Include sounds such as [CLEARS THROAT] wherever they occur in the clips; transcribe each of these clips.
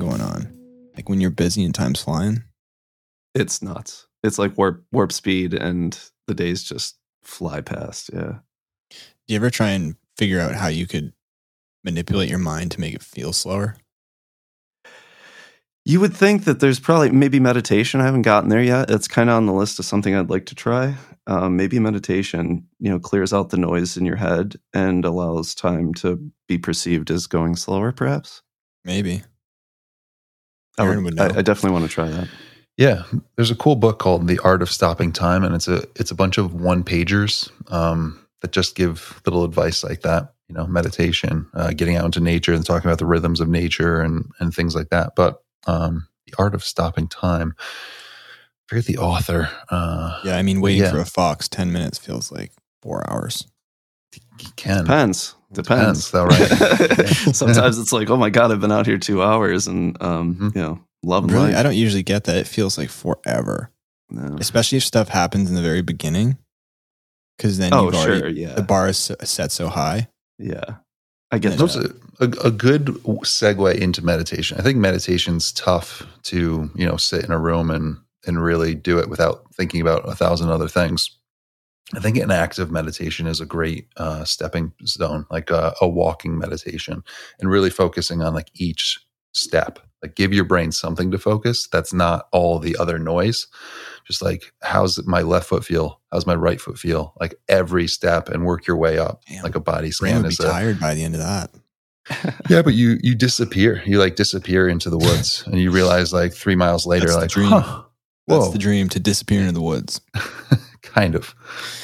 something going on. Like when you're busy and time's flying. It's nuts. It's like warp warp speed, and the days just fly past. Yeah. Do you ever try and figure out how you could manipulate your mind to make it feel slower? You would think that there's probably maybe meditation. I haven't gotten there yet. It's kind of on the list of something I'd like to try. Um, maybe meditation, you know, clears out the noise in your head and allows time to be perceived as going slower. Perhaps. Maybe. I, Aaron would, would know. I, I definitely want to try that. Yeah, there's a cool book called The Art of Stopping Time, and it's a it's a bunch of one pagers um, that just give little advice like that. You know, meditation, uh, getting out into nature, and talking about the rhythms of nature and and things like that. But um, The Art of Stopping Time. I forget the author. Uh, Yeah, I mean, waiting Yeah. for a fox, 10 minutes feels like four hours. you can Depends. Depends, Depends. though, right? [LAUGHS] Sometimes it's like, oh my god, I've been out here two hours, and um, Mhm. you know, loving Really? life. I don't usually get that. It feels like forever, No. especially if stuff happens in the very beginning. Because then Oh you've already, sure, yeah, the bar is set so high. yeah. I get Yeah. That. are a, a good segue into meditation. I think meditation's tough to you know sit in a room and and really do it without thinking about a thousand other things. I think an active meditation is a great uh, stepping stone, like a, a walking meditation, and really focusing on like each step. Like give your brain something to focus. That's not all the other noise. Just like how's my left foot feel? How's my right foot feel? Like every step, and work your way up. Damn. Like a body scan would be is a tired by the end of that. [LAUGHS] yeah, but you you disappear. You like disappear into the woods, [LAUGHS] and you realize like three miles later, That's the like, dream. huh, That's the dream to disappear into the woods. [LAUGHS] kind of,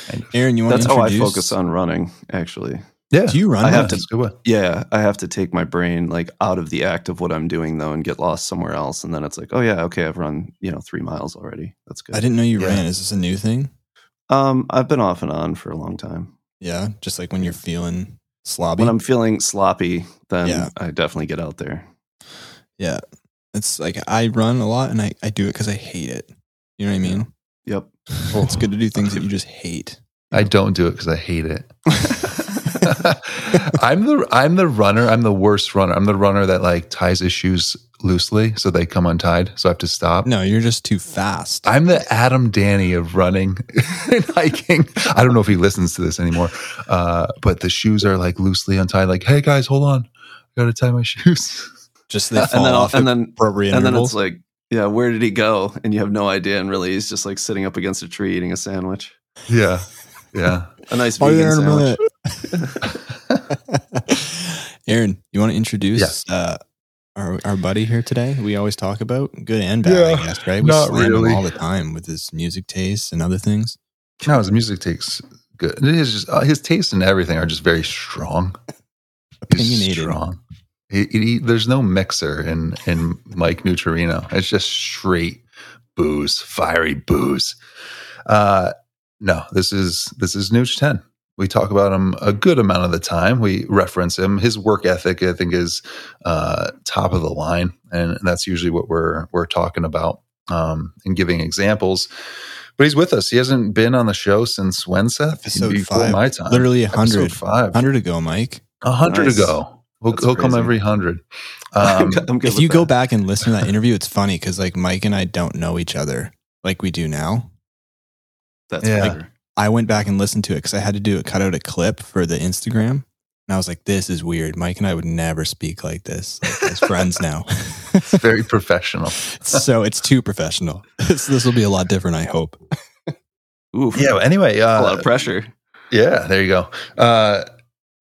kind of. Aaron, you want to introduce That's how I focus on running. Actually, Yeah, Do you run? I have much? to- That's a good one. yeah, I have to take my brain like out of the act of what I'm doing though, and get lost somewhere else, and then it's like, oh yeah, okay, I've run you know three miles already. That's good. I didn't know you Yeah. ran. Is this a new thing? Um, I've been off and on for a long time. Yeah, just like when you're feeling slobby. When I'm feeling sloppy, then Yeah. I definitely get out there. yeah, it's like I run a lot and I, I do it because I hate it. You know what I mean? Yep. Well it's good to do things that you just hate. I don't do it because I hate it. [LAUGHS] I'm the I'm the runner. I'm the worst runner. I'm the runner that like ties his shoes loosely so they come untied. So I have to stop. No, you're just too fast. I'm the Adam Danny of running [LAUGHS] and hiking. I don't know if he listens to this anymore, uh, but the shoes are like loosely untied. Like, hey guys, hold on, I gotta tie my shoes. Just they and fall then off and then appropriate and then it's like, yeah, where did he go? And you have no idea, and really, he's just like sitting up against a tree eating a sandwich, yeah, yeah. [LAUGHS] a nice I'll vegan there sandwich. [LAUGHS] Aaron, you want to introduce Yes. uh, our our buddy here today? We always talk about good and bad, I Yeah, guess, right? We not slam him really. all the time with his music tastes and other things. No, his music takes good. It is just uh, his tastes and everything are just very strong. He's Opinionated. strong. He, he, there's no mixer in in Mike Nuchereno. It's just straight booze, fiery booze. Uh, no, this is this is Nooch Ten. We talk about him a good amount of the time. We reference him. His work ethic, I think, is uh, top of the line, and that's usually what we're we're talking about um, and giving examples. But he's with us. He hasn't been on the show since when, Seth? Episode Before five. my time. Literally a Episode hundred. five. Hundred ago, Mike. A hundred Nice. ago. He'll, he'll come every hundred. [LAUGHS] I'm Um, I'm If with you go back and listen to that interview, it's funny because like Mike and I don't know each other like we do now. that's Yeah. for sure. I went back and listened to it because I had to do it, cut out a clip for the Instagram. And I was like, this is weird. Mike and I would never speak like this like, as friends now. [LAUGHS] it's very professional. [LAUGHS] so it's too professional. This, this will be a lot different, I hope. Oof, Yeah. but Anyway, a lot uh, of pressure. yeah. There you go. Uh,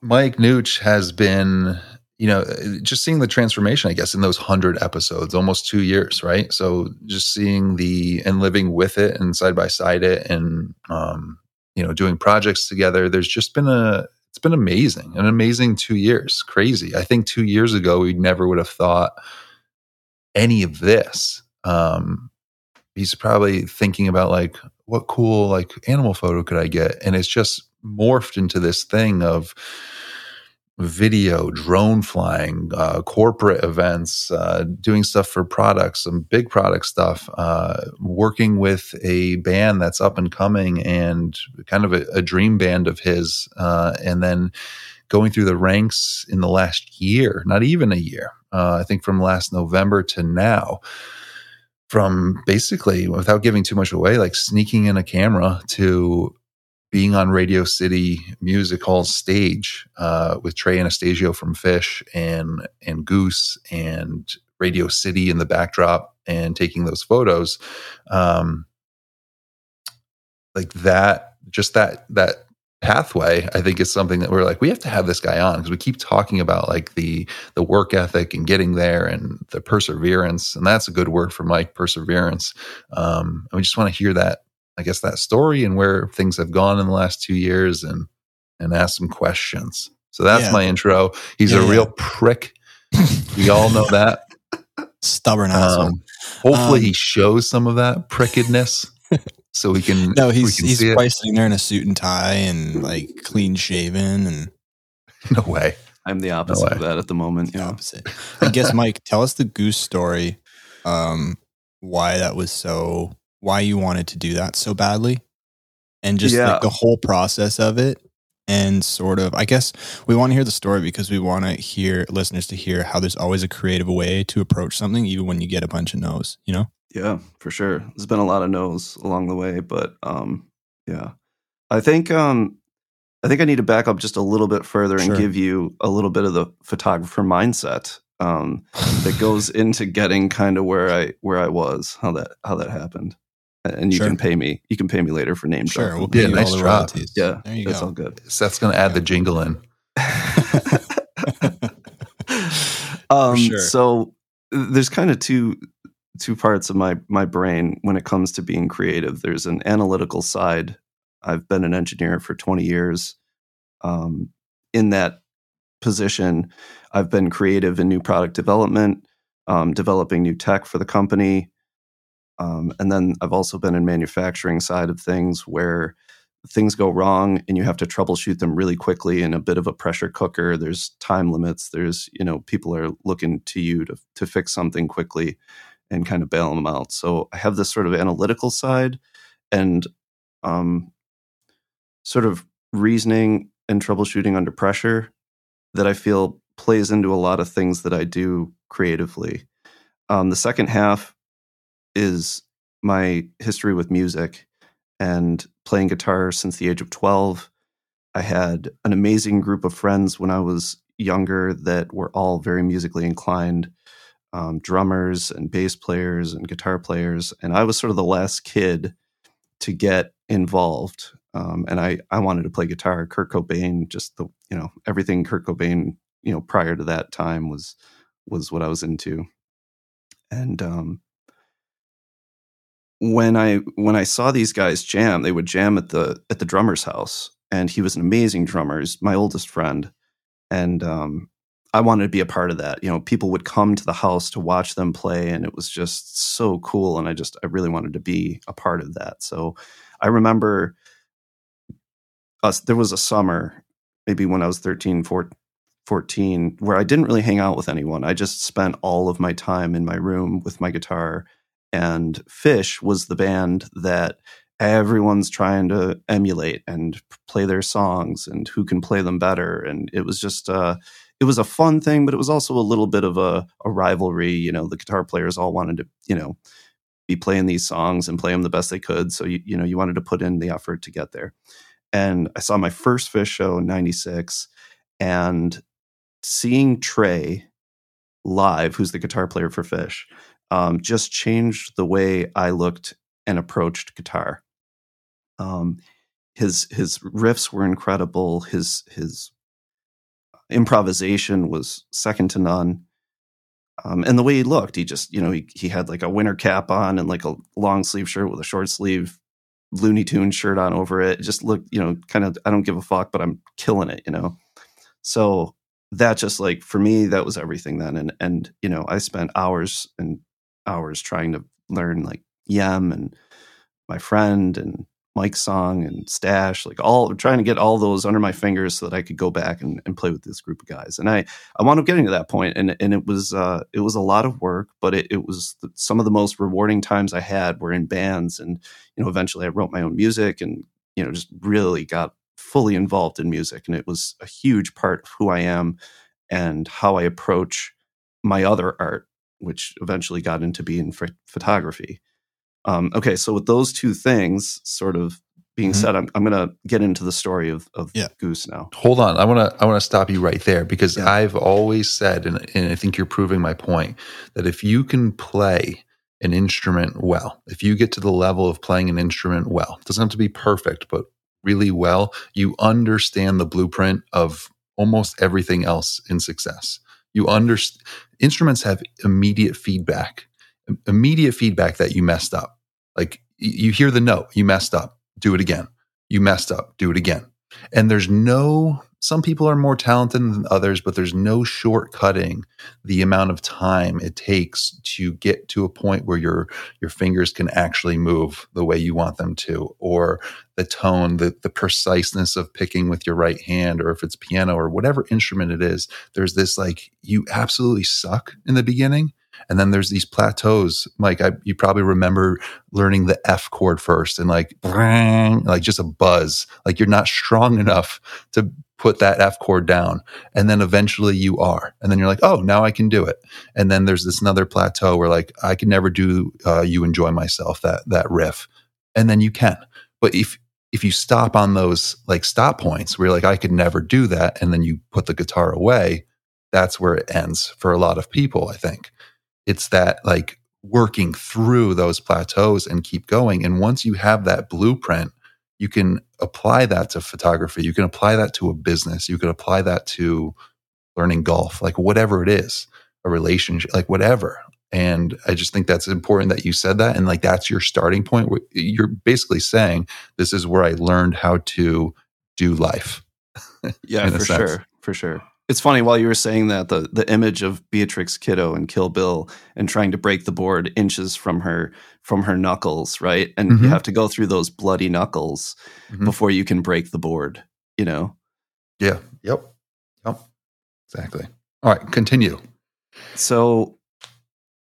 Mike Nooch has been, you know, just seeing the transformation. I guess in those hundred episodes, almost two years, right? So just seeing the and living with it and side by side it, and um, you know, doing projects together. There's just been a. It's been amazing, an amazing two years. Crazy. I think two years ago we never would have thought any of this. Um, he's probably thinking about like what cool like animal photo could I get, and it's just morphed into this thing of video, drone flying, uh, corporate events, uh, doing stuff for products, some big product stuff, uh, working with a band that's up and coming and kind of a, a dream band of his, uh, and then going through the ranks in the last year, not even a year, uh, I think from last November to now, from basically without giving too much away, like sneaking in a camera to being on Radio City Music Hall stage uh, with Trey Anastasio from Phish and and Goose and Radio City in the backdrop and taking those photos. Um, like that, just that that pathway i think is something that we're like we have to have this guy on because we keep talking about like the the work ethic and getting there and the perseverance and that's a good word for mike perseverance um, and we just want to hear that i guess that story and where things have gone in the last two years and and ask some questions so that's Yeah. my intro he's Yeah, a yeah. real prick we all know that Stubborn asshole. um, hopefully Um, he shows some of that prickedness [LAUGHS] so we can no, he's can he's see it. sitting there in a suit and tie and like clean shaven and [LAUGHS] no way I'm the opposite way. of that at the moment. the Yeah. opposite. I guess Mike, tell us the goose story. Um, why that was so why you wanted to do that so badly. And just Yeah. like the whole process of it. And sort of I guess we want to hear the story because we want to hear listeners to hear how there's always a creative way to approach something, even when you get a bunch of no's, you know? Yeah, for sure. There's been a lot of no's along the way, but um, yeah, I think um, I think I need to back up just a little bit further and Sure. give you a little bit of the photographer mindset um, that goes [LAUGHS] into getting kind of where I where I was, how that how that happened, and you Sure. can pay me. You can pay me later for name Sure, dropping. we'll pay Yeah, you nice all the job. royalties. yeah, There you that's go. all good. seth's gonna add the jingle in [LAUGHS] um, sure. So there's kind of two two parts of my my brain when it comes to being creative. There's an analytical side. I've been an engineer for 20 years. Um, in that position, I've been creative in new product development, um, developing new tech for the company, um, and then I've also been in manufacturing side of things where things go wrong and you have to troubleshoot them really quickly in a bit of a pressure cooker. There's time limits. There's you know people are looking to you to, to fix something quickly and kind of bail them out. So i have this sort of analytical side and um, sort of reasoning and troubleshooting under pressure that i feel plays into a lot of things that i do creatively. Um, the second half is my history with music and playing guitar since the age of 12. I had an amazing group of friends when I was younger that were all very musically inclined um, drummers and bass players and guitar players. And I was sort of the last kid to get involved. Um, and I, I wanted to play guitar. Kurt Cobain, just the, you know, everything Kurt Cobain, you know, prior to that time was, was what I was into. And, um, when I when I saw these guys jam, they would jam at the at the drummer's house, and he was an amazing drummer. He's my oldest friend, and um, I wanted to be a part of that. You know, people would come to the house to watch them play, and it was just so cool. And I just I really wanted to be a part of that. So I remember us. There was a summer, maybe when I was 13, 14, 14, where I didn't really hang out with anyone. I just spent all of my time in my room with my guitar and Phish was the band that everyone's trying to emulate and play their songs and who can play them better. And it was just uh it was a fun thing but it was also a little bit of a, a rivalry. You know the guitar players all wanted to you know be playing these songs and play them the best they could. So you, you know you wanted to put in the effort to get there. And i saw my first phish show in 96 and seeing trey live who's the guitar player for phish um, just changed the way I looked and approached guitar. Um, his his riffs were incredible. His his improvisation was second to none. Um, and the way he looked, he just you know he he had like a winter cap on and like a long sleeve shirt with a short sleeve Looney Tune shirt on over it. It just looked you know kind of I don't give a fuck, but I'm killing it, you know. So that just like for me that was everything then and and you know I spent hours and hours trying to learn like YEM and my friend and Mike's song and Stash, like all trying to get all those under my fingers so that I could go back and, and play with this group of guys. And I, I wound up getting to that point and, and it was, uh, it was a lot of work, but it, it was the, some of the most rewarding times I had were in bands. And, you know, eventually I wrote my own music and, you know, just really got fully involved in music. And it was a huge part of who I am and how I approach my other art, which eventually got into being photography. Um, okay, so with those two things sort of being mm-hmm. said, I'm, I'm going to get into the story of, of yeah. Goose now. Hold on, I want to I want to stop you right there because yeah. I've always said, and, and I think you're proving my point, that if you can play an instrument well, if you get to the level of playing an instrument well, it doesn't have to be perfect, but really well, you understand the blueprint of almost everything else in success. You understand instruments have immediate feedback, immediate feedback that you messed up. Like you hear the note, you messed up do it again. You messed up, do it again. And there's no, some people are more talented than others, but there's no shortcutting the amount of time it takes to get to a point where your your fingers can actually move the way you want them to, or the tone, the, the preciseness of picking with your right hand, or if it's piano or whatever instrument it is, there's this like you absolutely suck in the beginning and then there's these plateaus. Mike, I, you probably remember learning the F chord first and like, like just a buzz. Like you're not strong enough to put that F chord down. And then eventually you are. And then you're like, oh, now I can do it. And then there's this another plateau where like, I can never do uh, You Enjoy Myself, that, that riff. And then you can. But if, if you stop on those like stop points where you're like, I could never do that, and then you put the guitar away, that's where it ends for a lot of people, I think. It's that like working through those plateaus and keep going. And once you have that blueprint, you can apply that to photography. You can apply that to a business. You can apply that to learning golf, like whatever it is, a relationship, like whatever. And I just think that's important that you said that. And like that's your starting point. You're basically saying, this is where I learned how to do life. [LAUGHS] yeah, for sense. sure. For sure. It's funny while you were saying that the the image of Beatrix Kiddo and Kill Bill and trying to break the board inches from her from her knuckles, right? And mm-hmm. you have to go through those bloody knuckles mm-hmm. before you can break the board, you know. Yeah. Yep. Yep. Exactly. All right, continue. So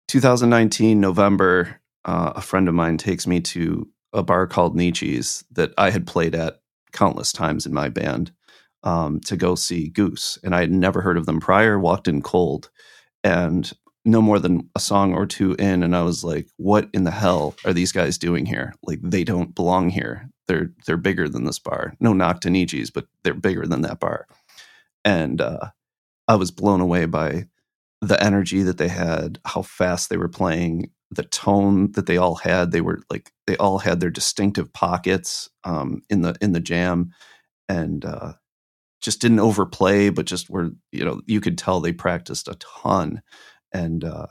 2019 November, uh, a friend of mine takes me to a bar called Nietzsche's that I had played at countless times in my band um, to go see Goose, and I had never heard of them prior. Walked in cold, and no more than a song or two in, and I was like, "What in the hell are these guys doing here? Like, they don't belong here. They're they're bigger than this bar. No knock to Nietzsche's, but they're bigger than that bar." And uh, I was blown away by the energy that they had, how fast they were playing, the tone that they all had. They were like they all had their distinctive pockets um, in the in the jam, and uh, just didn't overplay, but just were you know you could tell they practiced a ton, and uh,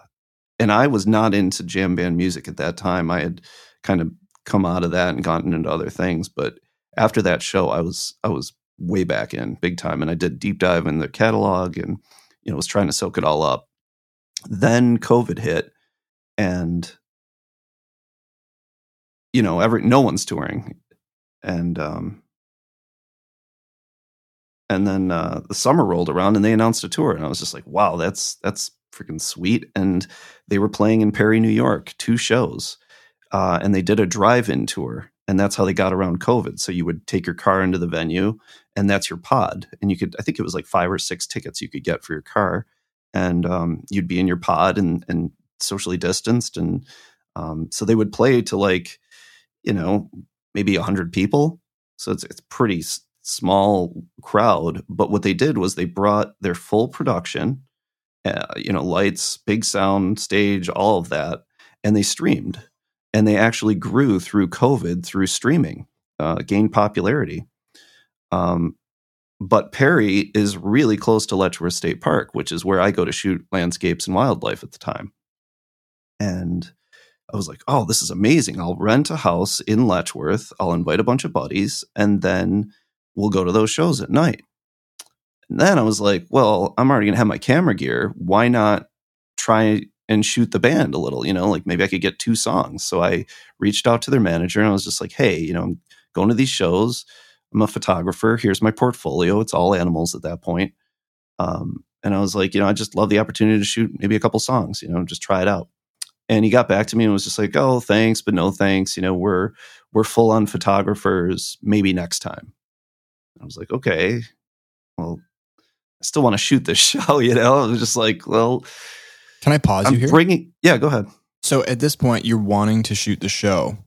and I was not into jam band music at that time. I had kind of come out of that and gotten into other things, but after that show, I was I was way back in big time, and I did deep dive in the catalog and you know was trying to soak it all up. Then COVID hit, and you know every no one's touring, and um, and then uh, the summer rolled around and they announced a tour and i was just like wow that's that's freaking sweet. And they were playing in perry new york two shows uh, and they did a drive-in tour and that's how they got around covid. So you would take your car into the venue and that's your pod and you could i think it was like five or six tickets you could get for your car and um, you'd be in your pod and, and socially distanced and um, so they would play to like you know maybe 100 people. So it's, it's pretty small crowd. But what they did was they brought their full production, uh, you know, lights, big sound, stage, all of that, and they streamed. And they actually grew through COVID through streaming, uh, gained popularity. Um, but Perry is really close to Letchworth State Park, which is where I go to shoot landscapes and wildlife at the time. And I was like, oh, this is amazing. I'll rent a house in Letchworth. I'll invite a bunch of buddies, and then we'll go to those shows at night. And then I was like, well, I'm already going to have my camera gear. Why not try and shoot the band a little? You know, like maybe I could get two songs. So I reached out to their manager and I was just like, hey, you know, I'm going to these shows. I'm a photographer. Here's my portfolio. It's all animals at that point. Um, and I was like, you know, I just love the opportunity to shoot maybe a couple songs, you know, just try it out. And he got back to me and was just like, oh, thanks, but no thanks. You know, we're we're full on photographers. Maybe next time. I was like, okay, well, I still want to shoot this [LAUGHS] show, you know? I was just like, well, Can I pause I'm you here? bringing. Yeah, go ahead. So at this point, you're wanting to shoot the show.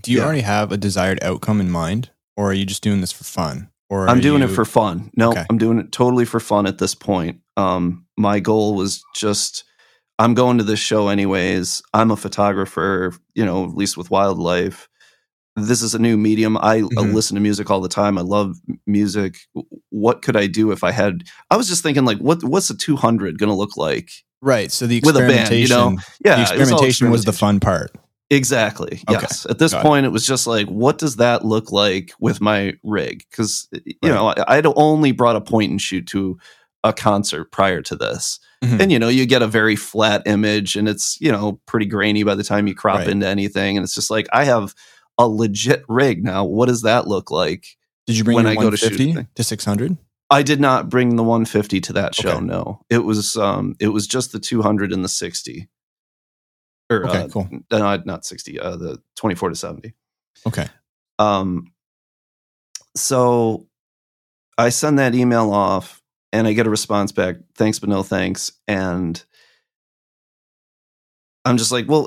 Do you Yeah. already have a desired outcome in mind, or are you just doing this for fun? Or I'm doing it for fun. No, Okay. I'm doing it totally for fun at this point. Um, my goal was just I'm going to this show anyways. I'm a photographer, you know, at least with wildlife. This is a new medium. I, I Mhm. listen to music all the time. I love music. What could I do if I had? I was just thinking, like, what what's a 200 going to look like? right. So the With a band, you know? Yeah, the it was experimentation was the fun part. Exactly. Okay. Yes. At this Got point, it was just like, what does that look like with my rig? Because you Right. know, I, I'd only brought a point and shoot to a concert prior to this, Mhm. and you know, you get a very flat image, and it's you know pretty grainy by the time you crop Right. into anything, and it's just like I have a legit rig now. What does that look like? Did you bring when I go to shoot 150 to 600? I did not bring the 150 to that show. Okay. No, it was um, it was just the 200 and the 60. Or Okay, uh, cool. no, not 60. Uh, the 24 to 70. Okay. Um, so I send that email off and I get a response back, thanks, but no thanks. And I'm just like, well,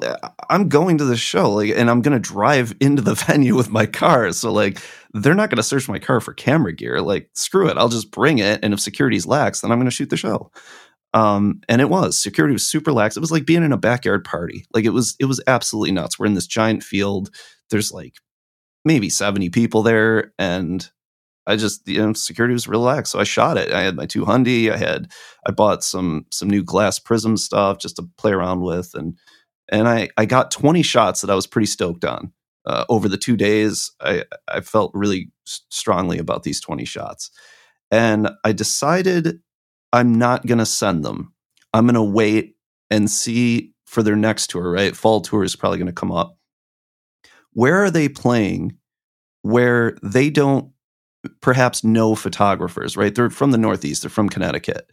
I'm going to the show, like, and I'm gonna drive into the [LAUGHS] venue with my car. So like, they're not gonna search my car for camera gear. Like, screw it, I'll just bring it. And if security's lax, then I'm gonna shoot the show. Um, and it was security was super lax. It was like being in a backyard party. Like it was, it was absolutely nuts. We're in this giant field. There's like maybe 70 people there and I just you know security was relaxed so I shot it. I had my 200 I had I bought some some new glass prism stuff just to play around with and and I I got 20 shots that I was pretty stoked on. Uh, over the 2 days I I felt really strongly about these 20 shots. And I decided I'm not going to send them. I'm going to wait and see for their next tour right? Fall tour is probably going to come up. Where are they playing where they don't perhaps know photographers, right? They're from the Northeast, they're from Connecticut.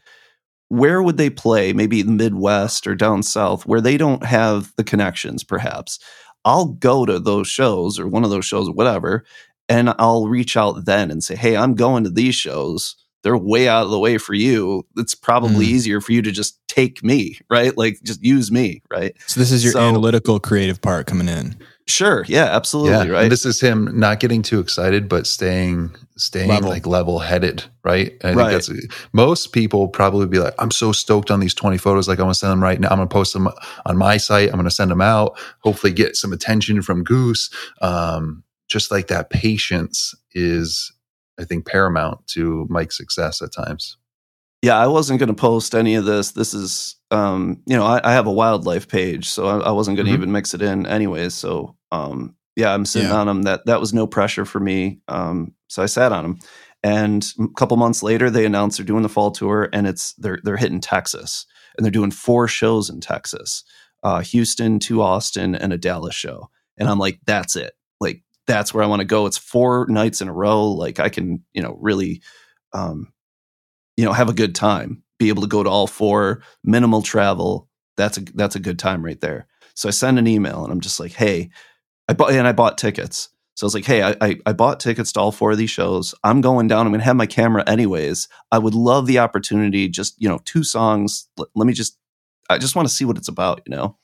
Where would they play? Maybe the Midwest or down south where they don't have the connections, perhaps. I'll go to those shows or one of those shows or whatever, and I'll reach out then and say, Hey, I'm going to these shows. They're way out of the way for you. It's probably Mm. easier for you to just take me, right? Like just use me, right? So this is your So- analytical creative part coming in. Sure. Yeah, absolutely. yeah, right. and this is him not getting too excited, but staying staying Level. like level headed, right? And I Right. think that's most people probably be like, I'm so stoked on these 20 photos. Like, I'm gonna send them right now. I'm gonna post them on my site. I'm gonna send them out. Hopefully, get some attention from Goose. Um, just like that patience is, I think, paramount to Mike's success at times. yeah, I wasn't going to post any of this. This is, um, you know, I, I have a wildlife page, so I, I wasn't going to Mhm. even mix it in anyways. So, um, yeah, I'm sitting Yeah. on them. That that was no pressure for me. Um, so I sat on them, and a couple months later, they announced they're doing the fall tour, and it's they're they're hitting Texas, and they're doing four shows in Texas, uh, Houston, two Austin, and a Dallas show. And I'm like, that's it. Like that's where I want to go. It's four nights in a row. Like I can, you know, really. Um, you know have a good time be able to go to all four minimal travel that's a that's a good time right there so i send an email and i'm just like hey i bought and i bought tickets. So i was like hey I, I i bought tickets to all four of these shows. I'm going down. I'm going to have my camera anyways. I would love the opportunity just you know two songs. Let, let me just i just want to see what it's about you know?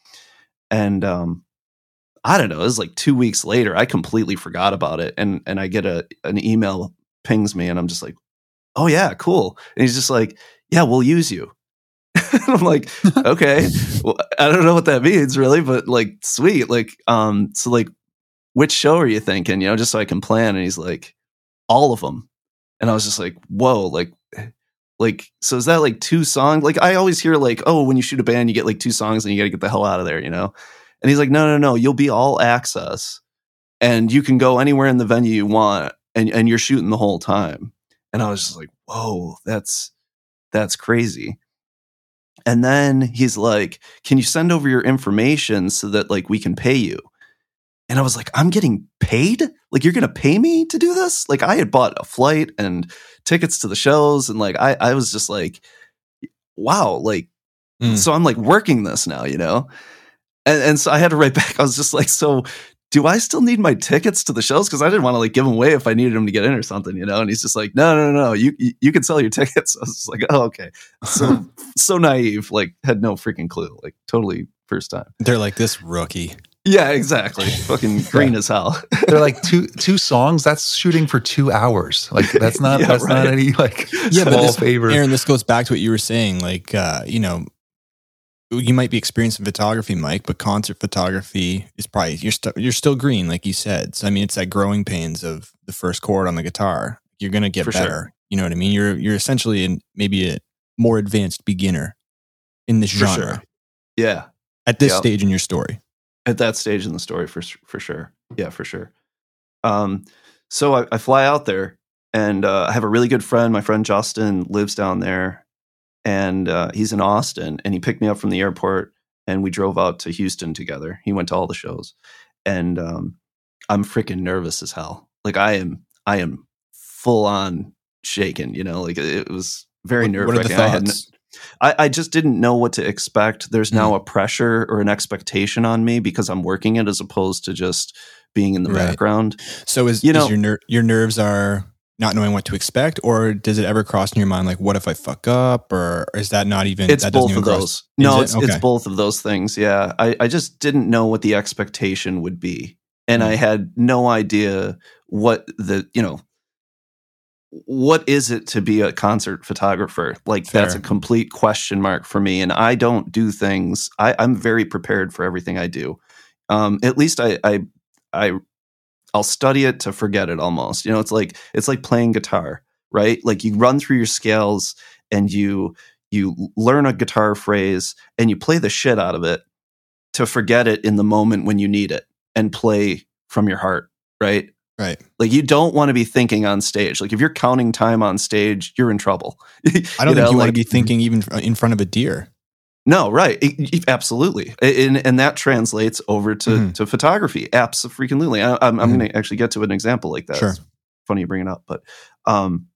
And um i don't know it was like two weeks later i completely forgot about it. And and i get a an email pings me and i'm just like oh yeah cool. And he's just like yeah we'll use you. [LAUGHS] And i'm like [LAUGHS] okay. Well, i don't know what that means really but like sweet. Like um so like which show are you thinking? You know just so i can plan and he's like all of them and i was just like whoa like [SIGHS] like so is that like two songs? Like i always hear like oh when you shoot a band you get like two songs and you got to get the hell out of there you know? And he's like no no no you'll be all access and you can go anywhere in the venue you want and and you're shooting the whole time. And i was just like whoa that's that's crazy. And then he's like can you send over your information so that like we can pay you and i was like i'm getting paid like you're gonna pay me to do this like i had bought a flight and tickets to the shows and like i i was just like wow like Mm. so i'm like working this now you know and, and so i had to write [LAUGHS] back i was just like so do I still need my tickets to the shows? Because I didn't want to like give them away if I needed them to get in or something, you know. And he's just like, no, no, no, no, you you, you can sell your [LAUGHS] tickets. I was just like, oh, okay. So [LAUGHS] so naive, like had no freaking clue, like totally first time. They're like this rookie. Yeah, exactly. Fucking [LAUGHS] green as hell. They're like two two songs. That's shooting for two hours. Like [LAUGHS] that's not Yeah, that's not any like [LAUGHS] Yeah, but this, favor. Aaron, this goes back to what you were saying. Like, uh, you know, you might be experiencing photography, Mike, but concert photography is probably you're still you're still green, like you said. So I mean, it's that growing pains of the first chord on the guitar. You're gonna get For sure. better. You know what I mean? You're you're essentially in maybe a more advanced beginner in this For genre sure. Yeah. at this Yep. stage in your story. At that stage in the story for for sure. Yeah, for sure. Um, so I, I fly out there, and uh, I have a really good friend. My friend Justin lives down there, and uh, he's in Austin. And he picked me up from the airport, and we drove out to Houston together. He went to all the shows, and um, I'm freaking nervous as hell. Like I am, I am full on shaken. You know, like it, was very nerve what are the wracking. I had? I, I just didn't know what to expect. There's now Mm. a pressure or an expectation on me because I'm working it as opposed to just being in the Right. background. So is, You is know- your ner- your nerves are not knowing what to expect, or does it ever cross in your mind like, what if I fuck up, or is that not even? It's that doesn't both even of cross- those. No, it? it's it's both of those things. Yeah. I, I just didn't know what the expectation would be. And Mm. I had no idea what the, you know, what is it to be a concert photographer? Like that's a complete question mark for me. And I don't do things. I, I'm very prepared for everything I do. Um, at least I, I, I, I'll study it to forget it almost. You know, it's like it's like playing guitar, right? Like you run through your scales and you you learn a guitar phrase and you play the shit out of it to forget it in the moment when you need it and play from your heart, right? Right. Like you don't want to be thinking on stage. Like if you're counting time on stage, you're in trouble. [LAUGHS] I don't think know, you want to be thinking even in front of a deer. No, right. It- it- absolutely. And, and that translates over to, Mhm. to photography. Absolutely. I, I'm, I'm Mhm. going to actually get to an example like that. Sure. It's funny you bring it up. But um,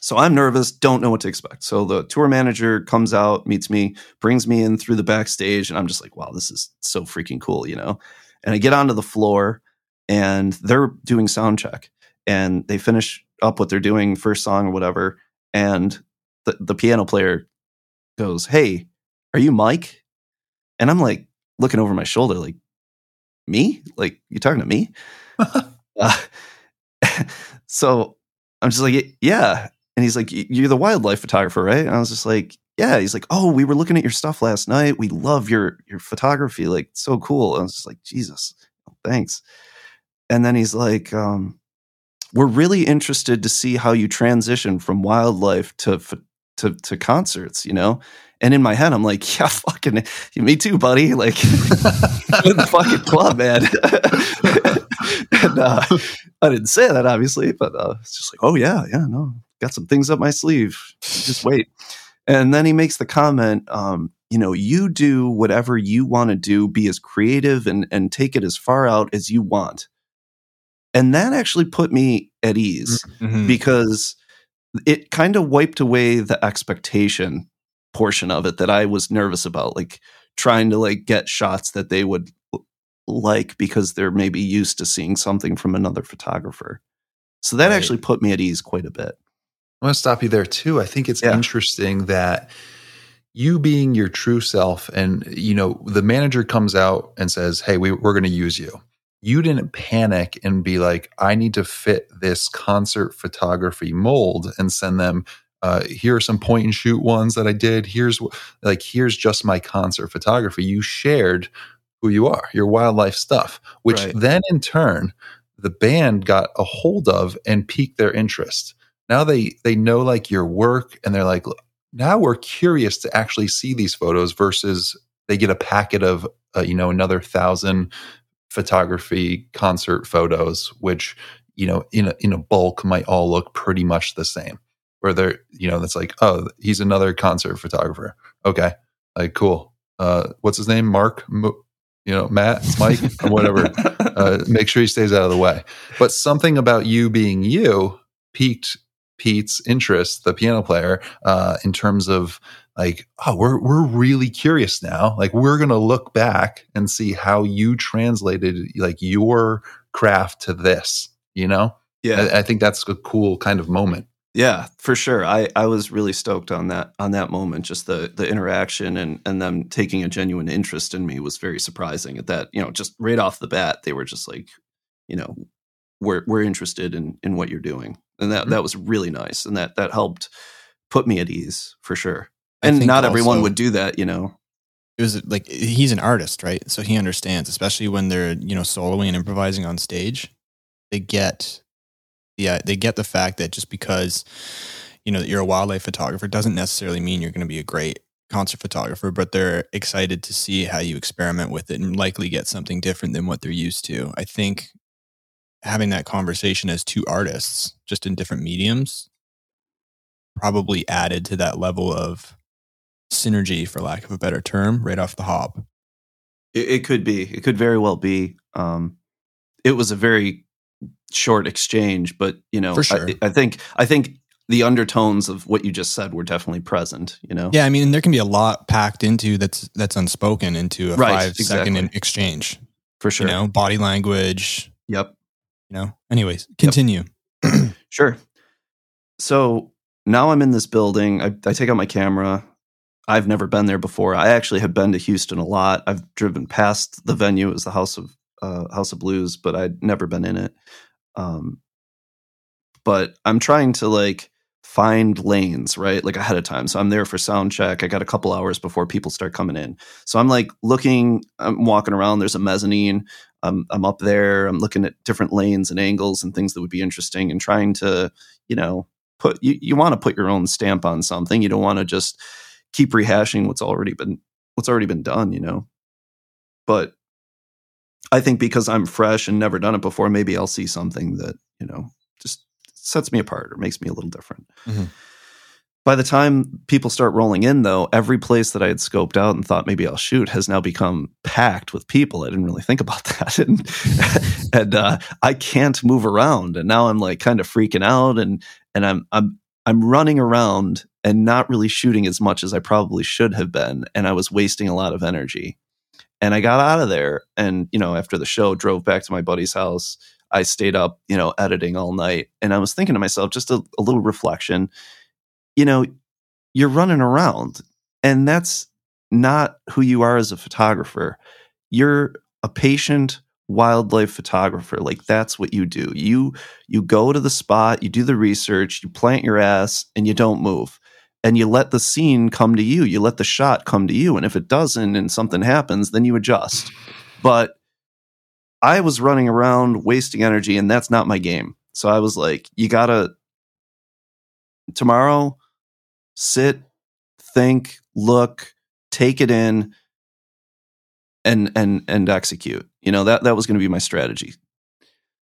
so I'm nervous, don't know what to expect. So the tour manager comes out, meets me, brings me in through the backstage, and I'm just like, wow, this is so freaking cool, you know? And I get onto the floor and they're doing sound check and they finish up what they're doing, first song or whatever. And the, the piano player goes, Hey, are you Mike? And I'm like looking over my shoulder, like, me? Like, you talking to me? [LAUGHS] uh, [LAUGHS] so I'm just like, yeah. And he's like, you're the wildlife photographer, right? And I was just like, yeah. He's like, oh, we were looking at your stuff last night. We love your your photography, like so cool. And I was just like, Jesus, thanks. And then he's like, um, we're really interested to see how you transition from wildlife to to to concerts, you know. And in my head, I'm like, yeah, [LAUGHS] fucking, me too, buddy. Like, [LAUGHS] in the fucking club, man. [LAUGHS] and uh, I didn't say that, obviously, but uh, it's just like, oh yeah, yeah, no, got some things up my sleeve. Just wait. And then he makes the comment, um, you know, you do whatever you want to do, be as creative and and take it as far out as you want. And that actually put me at ease Mhm. because it kind of wiped away the expectation portion of it that I was nervous about, like trying to like get shots that they would like because they're maybe used to seeing something from another photographer. So that Right. actually put me at ease quite a bit. I want to stop you there too. I think it's Yeah. interesting that you being your true self and you know the manager comes out and says, "Hey, we, we're going to use you." You didn't panic and be like, "I need to fit this concert photography mold and send them." Uh, here are some point and shoot ones that I did. Here's like here's just my concert photography. You shared who you are, your wildlife stuff, which Right. then in turn the band got a hold of and piqued their interest now they they know like your work and they're like now we're curious to actually see these photos versus they get a packet of uh, you know another thousand photography concert photos which you know in a, in a bulk might all look pretty much the same. Where they're you know that's like oh he's another concert photographer. Okay like cool. Uh what's his name? Mark Mo- you know matt mike or whatever. [LAUGHS] Uh, make sure he stays out of the way. But something about you being you piqued Pete's interest, the piano player, uh, in terms of like, oh, we're we're really curious now. Like we're gonna look back and see how you translated like your craft to this, you know? Yeah. I, I think that's a cool kind of moment. Yeah, for sure. I, I was really stoked on that on that moment. Just the the interaction and and them taking a genuine interest in me was very surprising. At that, you know, just right off the bat, they were just like, you know, we're we're interested in in what you're doing, and that Mhm. that was really nice, and that that helped put me at ease for sure. And not everyone would do that, you know. it was like he's an artist, right? So he understands, especially when they're you know soloing and improvising on stage. They get, yeah, uh, they get the fact that just because you know that you're a wildlife photographer doesn't necessarily mean you're going to be a great concert photographer, but they're excited to see how you experiment with it and likely get something different than what they're used to. I think having that conversation as two artists, just in different mediums, probably added to that level of synergy, for lack of a better term, right off the hop. It, it could be. It could very well be. Um, it was a very short exchange, but you know, For sure. I, I think I think the undertones of what you just said were definitely present. You know, Yeah, I mean, there can be a lot packed into that's that's unspoken into a Right, five second exactly. exchange. for sure. You know, body language. Yep. You know. Anyways, continue. [CLEARS THROAT] Sure. So now I'm in this building. I, I take out my camera. I've never been there before. I actually have been to Houston a lot. I've driven past the venue. It was the House of uh, House of Blues, but I'd never been in it. Um, but I'm trying to like find lanes right like ahead of time so i'm there for sound check i got a couple hours before people start coming in so i'm like looking i'm walking around there's a mezzanine I'm, I'm up there i'm looking at different lanes and angles and things that would be interesting and trying to you know put you, you want to put your own stamp on something you don't want to just keep rehashing what's already been what's already been done you know? But i think because i'm fresh and never done it before maybe i'll see something that you know just sets me apart or makes me a little different. Mhm. by the time people start rolling in though every place that i had scoped out and thought maybe i'll shoot has now become packed with people. I didn't really think about [LAUGHS] that. And and uh, i can't move around. And now i'm like kind of freaking out and and i'm i'm i'm running around and not really shooting as much as i probably should have been and i was wasting a lot of energy. And i got out of there and you know after the show drove back to my buddy's house. I stayed up you know editing all night and i was thinking to myself just a, a little reflection you know you're running around and that's not who you are as a photographer. You're a patient wildlife photographer like that's what you do. You you go to the spot you do the research you plant your ass and you don't move and you let the scene come to you you let the shot come to you and if it doesn't and something happens then you adjust. But i was running around wasting energy and that's not my game. So i was like you gotta tomorrow sit think look take it in and and and execute. You know that that was going to be my strategy.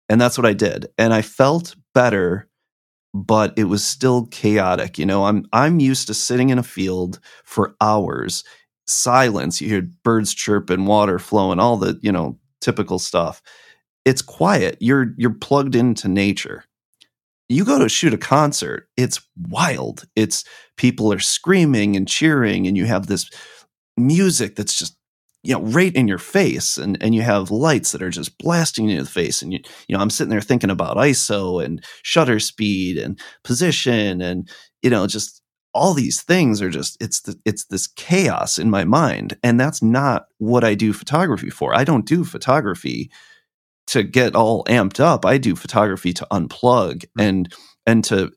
And that's what i did. And i felt better but it was still chaotic you know? I'm i'm used to sitting in a field for hours silence you hear birds chirping water flowing all the you know typical stuff. It's quiet you're you're plugged into nature. You go to shoot a concert it's wild. It's people are screaming and cheering and you have this music that's just you know right in your face and and you have lights that are just blasting you in the face and you you know I'm sitting there thinking about ISO and shutter speed and position and you know just all these things are just it's the, it's this chaos in my mind and that's not what I do photography for. I don't do photography to get all amped up. I do photography to unplug and and to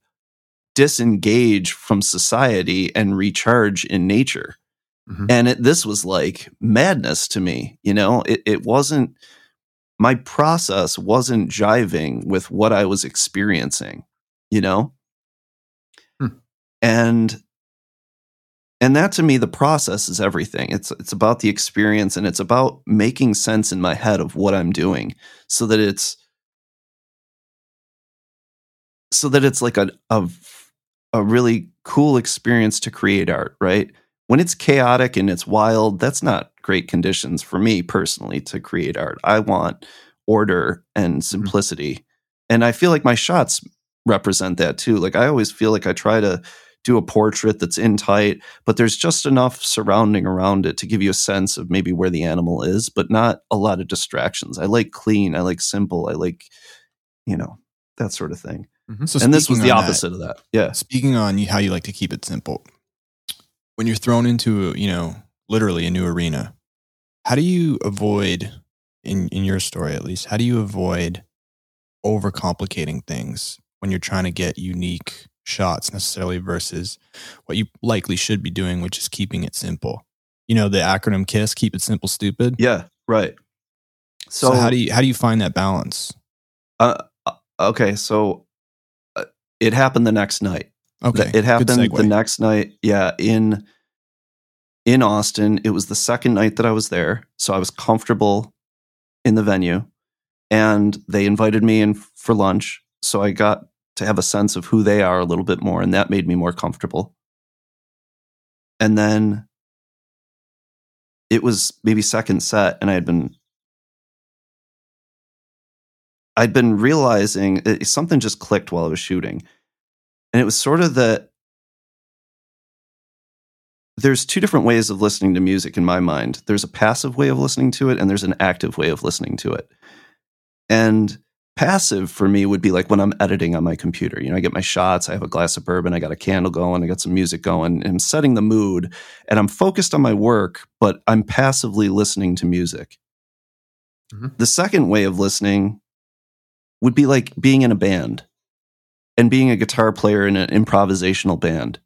disengage from society and recharge in nature Mhm. and it, this was like madness to me you know it, it wasn't my process wasn't jiving with what i was experiencing you know Hmm. and and that to me the process is everything it's it's about the experience and it's about making sense in my head of what i'm doing so that it's so that it's like a a, a really cool experience to create art right when it's chaotic and it's wild, that's not great conditions for me personally to create art. I want order and simplicity. And I feel like my shots represent that too. Like I always feel like I try to do a portrait that's in tight, but there's just enough surrounding around it to give you a sense of maybe where the animal is, but not a lot of distractions. I like clean, I like simple, I like, you know, that sort of thing. Mm-hmm. So and this was the opposite that, of that. Yeah. Speaking on how you like to keep it simple, when you're thrown into, you know, literally a new arena, how do you avoid, in in your story at least, how do you avoid overcomplicating things when you're trying to get unique shots necessarily versus what you likely should be doing, which is keeping it simple? You know, the acronym KISS, keep it simple, stupid. Yeah. Right. So, so how do you how do you find that balance? Uh, uh okay, so uh, it happened the next night. Okay, it happened the next night. Yeah, in in Austin. It was the second night that I was there, so I was comfortable in the venue, and they invited me in for lunch. So I got to have a sense of who they are a little bit more, and that made me more comfortable. And then it was maybe second set, and I had been I'd been realizing it, something just clicked while I was shooting. And it was sort of that there's two different ways of listening to music in my mind. There's a passive way of listening to it, and there's an active way of listening to it. And passive for me would be like when I'm editing on my computer. You know, I get my shots, I have a glass of bourbon, I got a candle going, I got some music going, and I'm setting the mood, and I'm focused on my work, but I'm passively listening to music. Mm-hmm. The second way of listening would be like being in a band and being a guitar player in an improvisational band.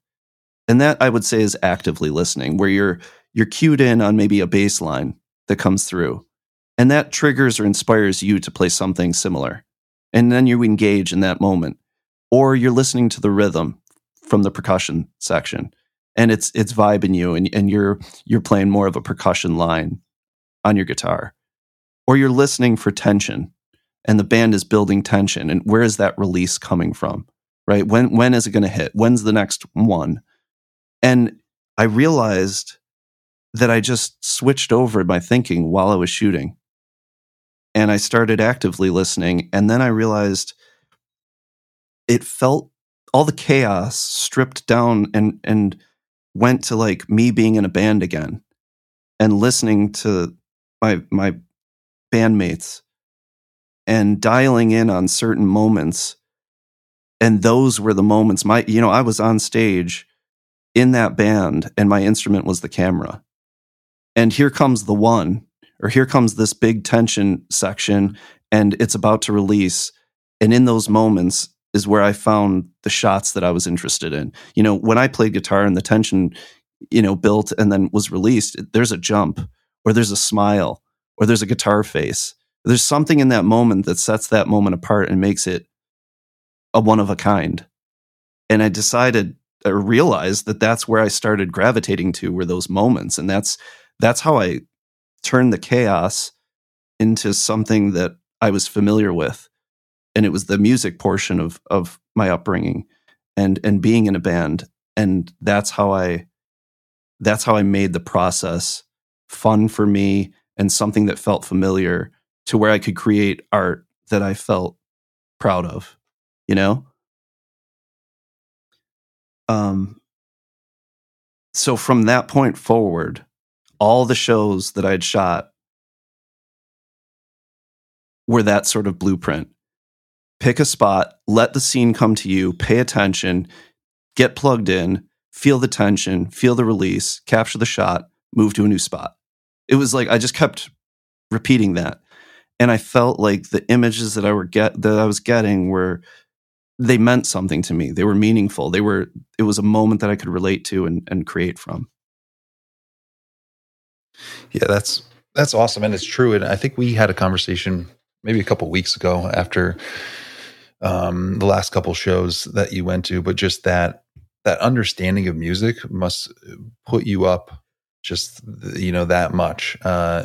And that I would say is actively listening, where you're you're cued in on maybe a bass line that comes through, and that triggers or inspires you to play something similar, and then you engage in that moment, or you're listening to the rhythm from the percussion section, and it's it's vibing you, and and you're you're playing more of a percussion line on your guitar, or you're listening for tension, and the band is building tension, and where is that release coming from? Right? When when is it going to hit? When's the next one? And I realized that I just switched over my thinking while I was shooting. And I started actively listening. And then I realized it felt all the chaos stripped down and, and went to like me being in a band again and listening to my, my bandmates and dialing in on certain moments. And those were the moments my, you know, I was on stage in that band and my instrument was the camera. And here comes the one, or here comes this big tension section, and it's about to release. And in those moments is where I found the shots that I was interested in. You know, when I played guitar and the tension, you know, built and then was released, there's a jump, or there's a smile, or there's a guitar face. There's something in that moment that sets that moment apart and makes it a one of a kind. And I decided or realized that that's where I started gravitating to were those moments, and that's that's how I turned the chaos into something that I was familiar with, and it was the music portion of of my upbringing, and and being in a band, and that's how I that's how I made the process fun for me and something that felt familiar to where I could create art that I felt proud of, you know? Um, so from that point forward, all the shows that I'd shot were that sort of blueprint. Pick a spot, let the scene come to you, pay attention, get plugged in, feel the tension, feel the release, capture the shot, move to a new spot. It was like I just kept repeating that. And I felt like the images that I were get that I was getting were they meant something to me. They were meaningful. They were it was a moment that I could relate to and, and create from. Yeah, that's that's awesome and it's true. And I think we had a conversation maybe a couple weeks ago after um, the last couple shows that you went to, but just that that understanding of music must put you up just you know that much uh,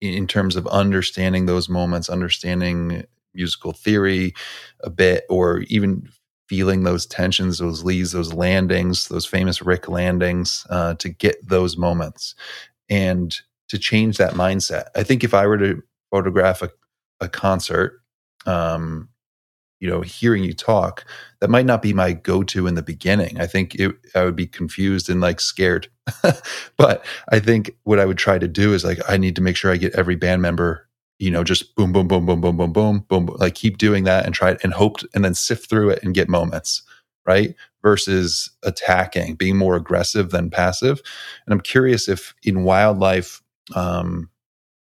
in terms of understanding those moments, understanding musical theory a bit, or even feeling those tensions, those leads, those landings, those famous Rick landings, uh, to get those moments and to change that mindset. I think if I were to photograph a, a concert, um, you know, hearing you talk, that might not be my go-to in the beginning. I think it, I would be confused and like scared. [LAUGHS] but I think what I would try to do is like I need to make sure I get every band member, you know, just boom, boom, boom, boom, boom, boom, boom, boom, like keep doing that and try it and hope and then sift through it and get moments, right? Versus attacking, being more aggressive than passive. And I'm curious if in wildlife, um,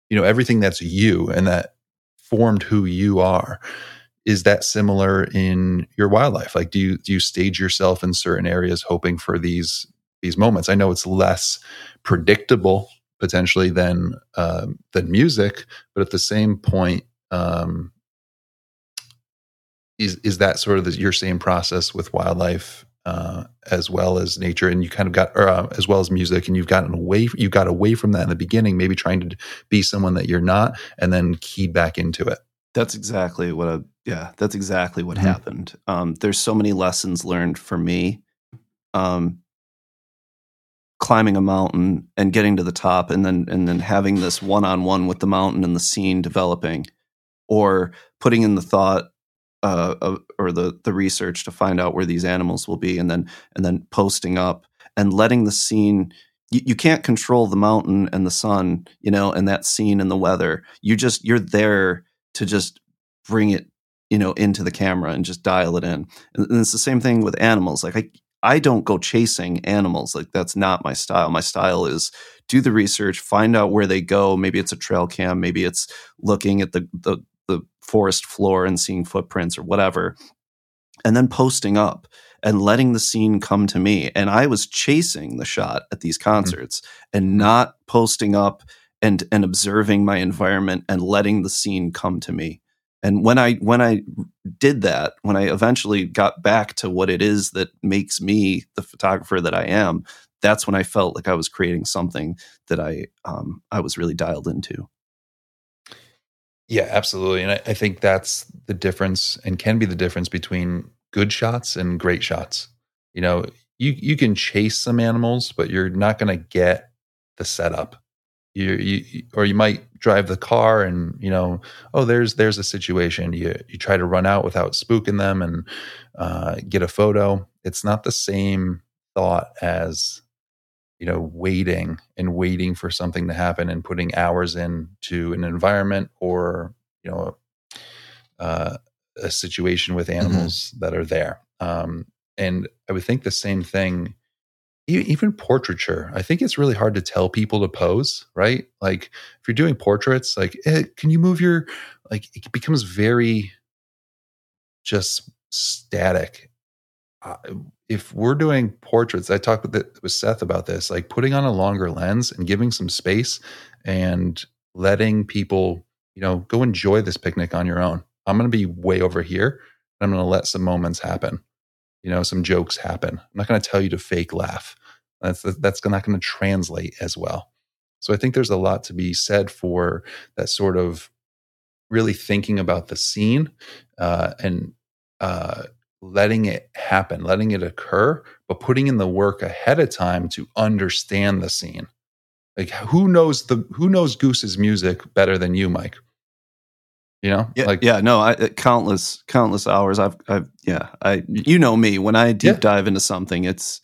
you know, everything that's you and that formed who you are is that similar in your wildlife? Like do you do you stage yourself in certain areas hoping for these these moments? I know it's less predictable potentially than uh, than music but at the same point um, is is that sort of the, your same process with wildlife uh, as well as nature? And you kind of got or, uh, as well as music and you've gotten away you got away from that in the beginning maybe trying to be someone that you're not and then keyed back into it that's exactly what I, yeah, that's exactly what mm-hmm. happened. Um, there's so many lessons learned for me. Um, climbing a mountain and getting to the top and then and then having this one-on-one with the mountain and the scene developing or putting in the thought uh, of, or the the research to find out where these animals will be and then and then posting up and letting the scene you, you can't control the mountain and the sun you know and that scene and the weather you just you're there to just bring it you know into the camera and just dial it in and, and it's the same thing with animals like i i don't go chasing animals like that's not my style my style is do the research find out where they go maybe it's a trail cam maybe it's looking at the the, the forest floor and seeing footprints or whatever and then posting up and letting the scene come to me and i was chasing the shot at these mm-hmm. concerts mm-hmm. and not posting up and and observing my environment and letting the scene come to me. And when i when i did that when i eventually got back to what it is that makes me the photographer that i am that's when i felt like i was creating something that i um, i was really dialed into. Yeah absolutely. And I, I think that's the difference and can be the difference between good shots and great shots. You know you you can chase some animals but you're not going to get the setup you, you or you might drive the car and you know oh there's there's a situation you you try to run out without spooking them and uh, get a photo it's not the same thought as you know waiting and waiting for something to happen and putting hours into an environment or you know uh, a situation with mm-hmm. animals mm-hmm. that are there um, and i would think the same thing even portraiture. I think it's really hard to tell people to pose right? Like if you're doing portraits like eh, can you move your like it becomes very just static. Uh, if we're doing portraits i talked with, with seth about this like putting on a longer lens and giving some space and letting people you know go enjoy this picnic on your own. I'm going to be way over here i'm going to let some moments happen you know some jokes happen. I'm not going to tell you to fake laugh. That's that's not going to translate as well. So i think there's a lot to be said for that sort of really thinking about the scene uh, and uh, letting it happen letting it occur but putting in the work ahead of time to understand the scene. Like who knows the who knows goose's music better than you mike you know yeah, like yeah no i countless countless hours i've i've yeah i you know me when i deep yeah. dive into something it's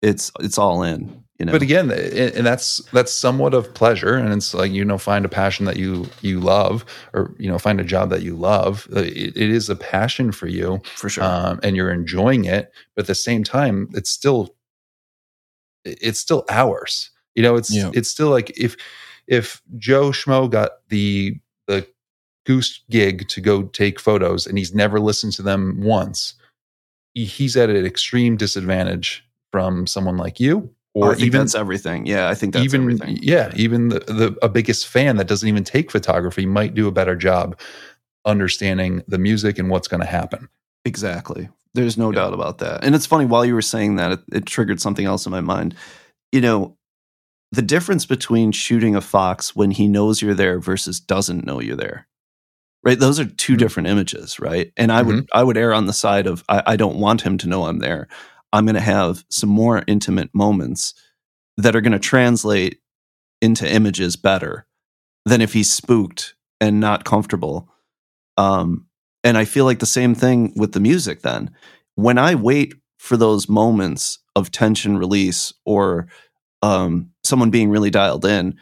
it's it's all in you know but again and that's that's somewhat of pleasure and it's like you know find a passion that you you love or you know find a job that you love uh, it, it is a passion for you for sure um, and you're enjoying it but at the same time it's still it's still ours you know it's yeah. it's still like if if joe schmo got the goose gig to go take photos and he's never listened to them once he's at an extreme disadvantage from someone like you or oh, even that's everything. Yeah i think that's even everything. yeah even the, the a biggest fan that doesn't even take photography might do a better job understanding the music and what's going to happen. Exactly. There's no yeah. doubt about that. And it's funny while you were saying that it, it triggered something else in my mind. You know the difference between shooting a fox when he knows you're there versus doesn't know you're there right those are 2 mm-hmm. different images right and i mm-hmm. would i would err on the side of I, I, don't want him to know i'm there i'm going to have some more intimate moments that are going to translate into images better than if he's spooked and not comfortable um and I feel like the same thing with the music then. When I wait for those moments of tension release or um, someone being really dialed in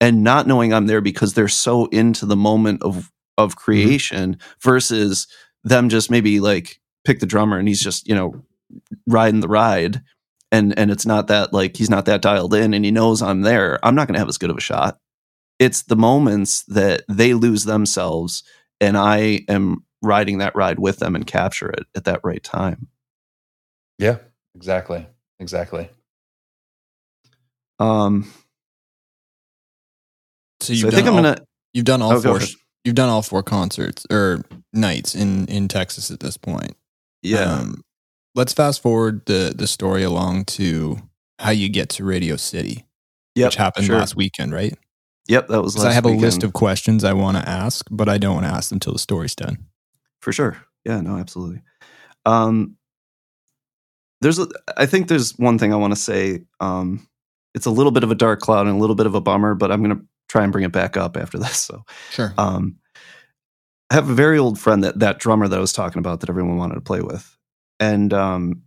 and not knowing I'm there because they're so into the moment of of Mm-hmm. creation versus them just maybe like pick the drummer and he's just, you know, riding the ride and and it's not that like he's not that dialed in and he knows I'm there. I'm not going to have as good of a shot. It's the moments that they lose themselves and I am riding that ride with them and capture it at that right time. Yeah, exactly. Exactly. Um So you've so I done think I'm going to you've done all Oh, go four ahead. You've done all four concerts or nights in in Texas at this point. yeah. Um, let's fast forward the the story along to how you get to Radio City, yep, which happened sure. last weekend, right? Yep, that was last I have a list of questions I want to ask, but I don't want to ask them until the story's done. for sure. Yeah, no, absolutely. Um, there's, a, I think there's one thing I want to say. Um, it's a little bit of a dark cloud and a little bit of a bummer, but I'm going to try and bring it back up after [LAUGHS] this. So, Sure. um, I have a very old friend that that drummer that I was talking about that everyone wanted to play with, and um,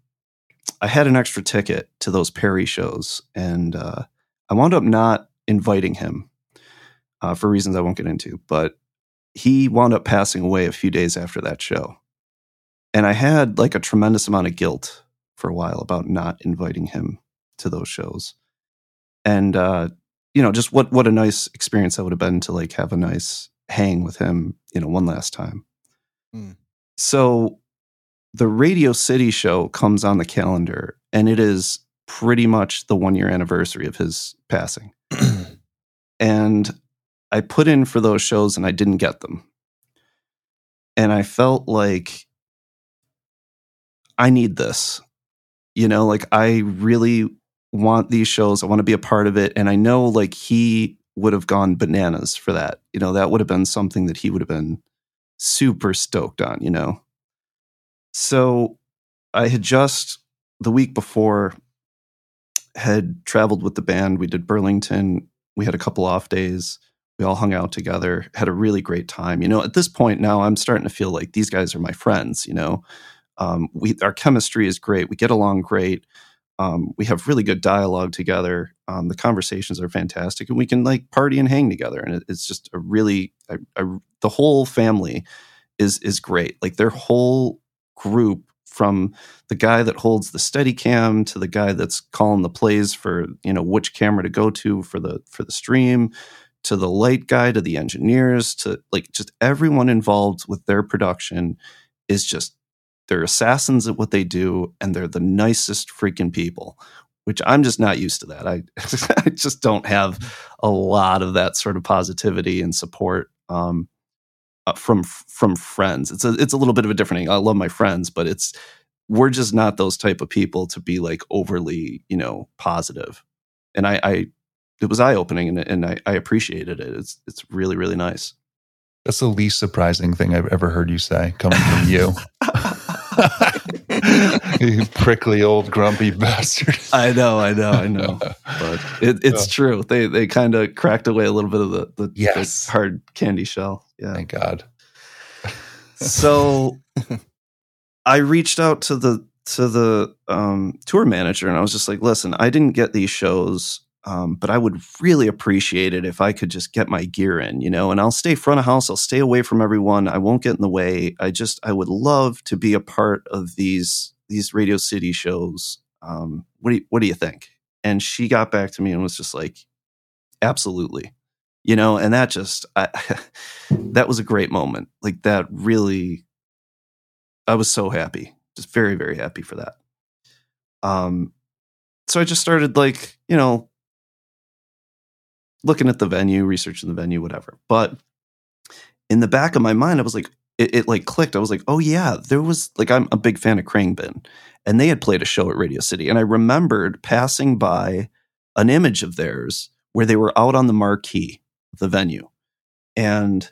I had an extra ticket to those Perry shows, and uh, I wound up not inviting him uh, for reasons I won't get into, but he wound up passing away a few days after that show. And I had like a tremendous amount of guilt for a while about not inviting him to those shows. And uh, you know, just what what a nice experience that would have been to like have a nice hang with him, you know, one last time. Hmm. So the Radio City show comes on the calendar and it is pretty much the one year anniversary of his passing [CLEARS THROAT] and I put in for those shows and I didn't get them. And I felt like I need this. You know, like I really want these shows. I want to be a part of it. And I know like he would have gone bananas for that. You know, that would have been something that he would have been super stoked on, you know. So I had just the week before had traveled with the band. We did Burlington. We had a couple off days. We all hung out together, had a really great time. You know, at this point now, I'm starting to feel like these guys are my friends. You know, um, we our chemistry is great. We get along great. Um, we have really good dialogue together. Um, the conversations are fantastic, and we can like party and hang together. And it, it's just a really, I, I, the whole family is is great. Like their whole group from the guy that holds the steady cam to the guy that's calling the plays for you know which camera to go to for the for the stream to the light guy to the engineers to like just everyone involved with their production is just they're assassins at what they do and they're the nicest freaking people which i'm just not used to that. I [LAUGHS] i just don't have a lot of that sort of positivity and support um uh, from from friends. It's a it's a little bit of a different thing i love my friends but it's we're just not those type of people to be like overly you know positive. And i i it was eye opening and, and I, I appreciated it. It's it's really really nice. That's the least surprising thing I've ever heard you say coming from you. [LAUGHS] [LAUGHS] you prickly old grumpy bastard. [LAUGHS] i know i know i know. [LAUGHS] But it, it's true. They they kind of cracked away a little bit of the the, the hard candy shell. Yeah. Thank God. so I reached out to the to the um, tour manager and I was just like, listen, I didn't get these shows, um, but I would really appreciate it if I could just get my gear in, you know. And I'll stay front of house. I'll stay away from everyone. I won't get in the way. I just I would love to be a part of these these Radio City shows. Um, what do you, what do you think? And she got back to me and was just like, absolutely you know and that just I, [LAUGHS] that was a great moment like that really i was so happy just very very happy for that um so i just started like you know looking at the venue researching the venue whatever but in the back of my mind i was like it, it like clicked i was like oh yeah there was like i'm a big fan of Khruangbin, and they had played a show at radio city and i remembered passing by an image of theirs where they were out on the marquee of the venue. And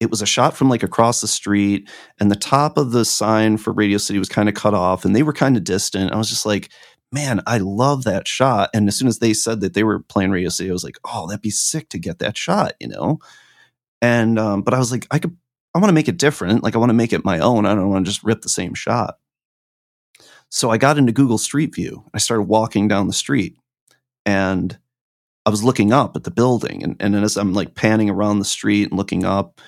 it was a shot from like across the street, and the top of the sign for Radio City was kind of cut off, and they were kind of distant. I was just like, man, I love that shot. And as soon as they said that they were playing Radio City, I was like, oh, that'd be sick to get that shot, you know? And, um, but I was like, I could I want to make it different. Like I want to make it my own. I don't want to just rip the same shot. So I got into Google Street View. I started walking down the street and I was looking up at the building. And, and as I'm like panning around the street and looking up,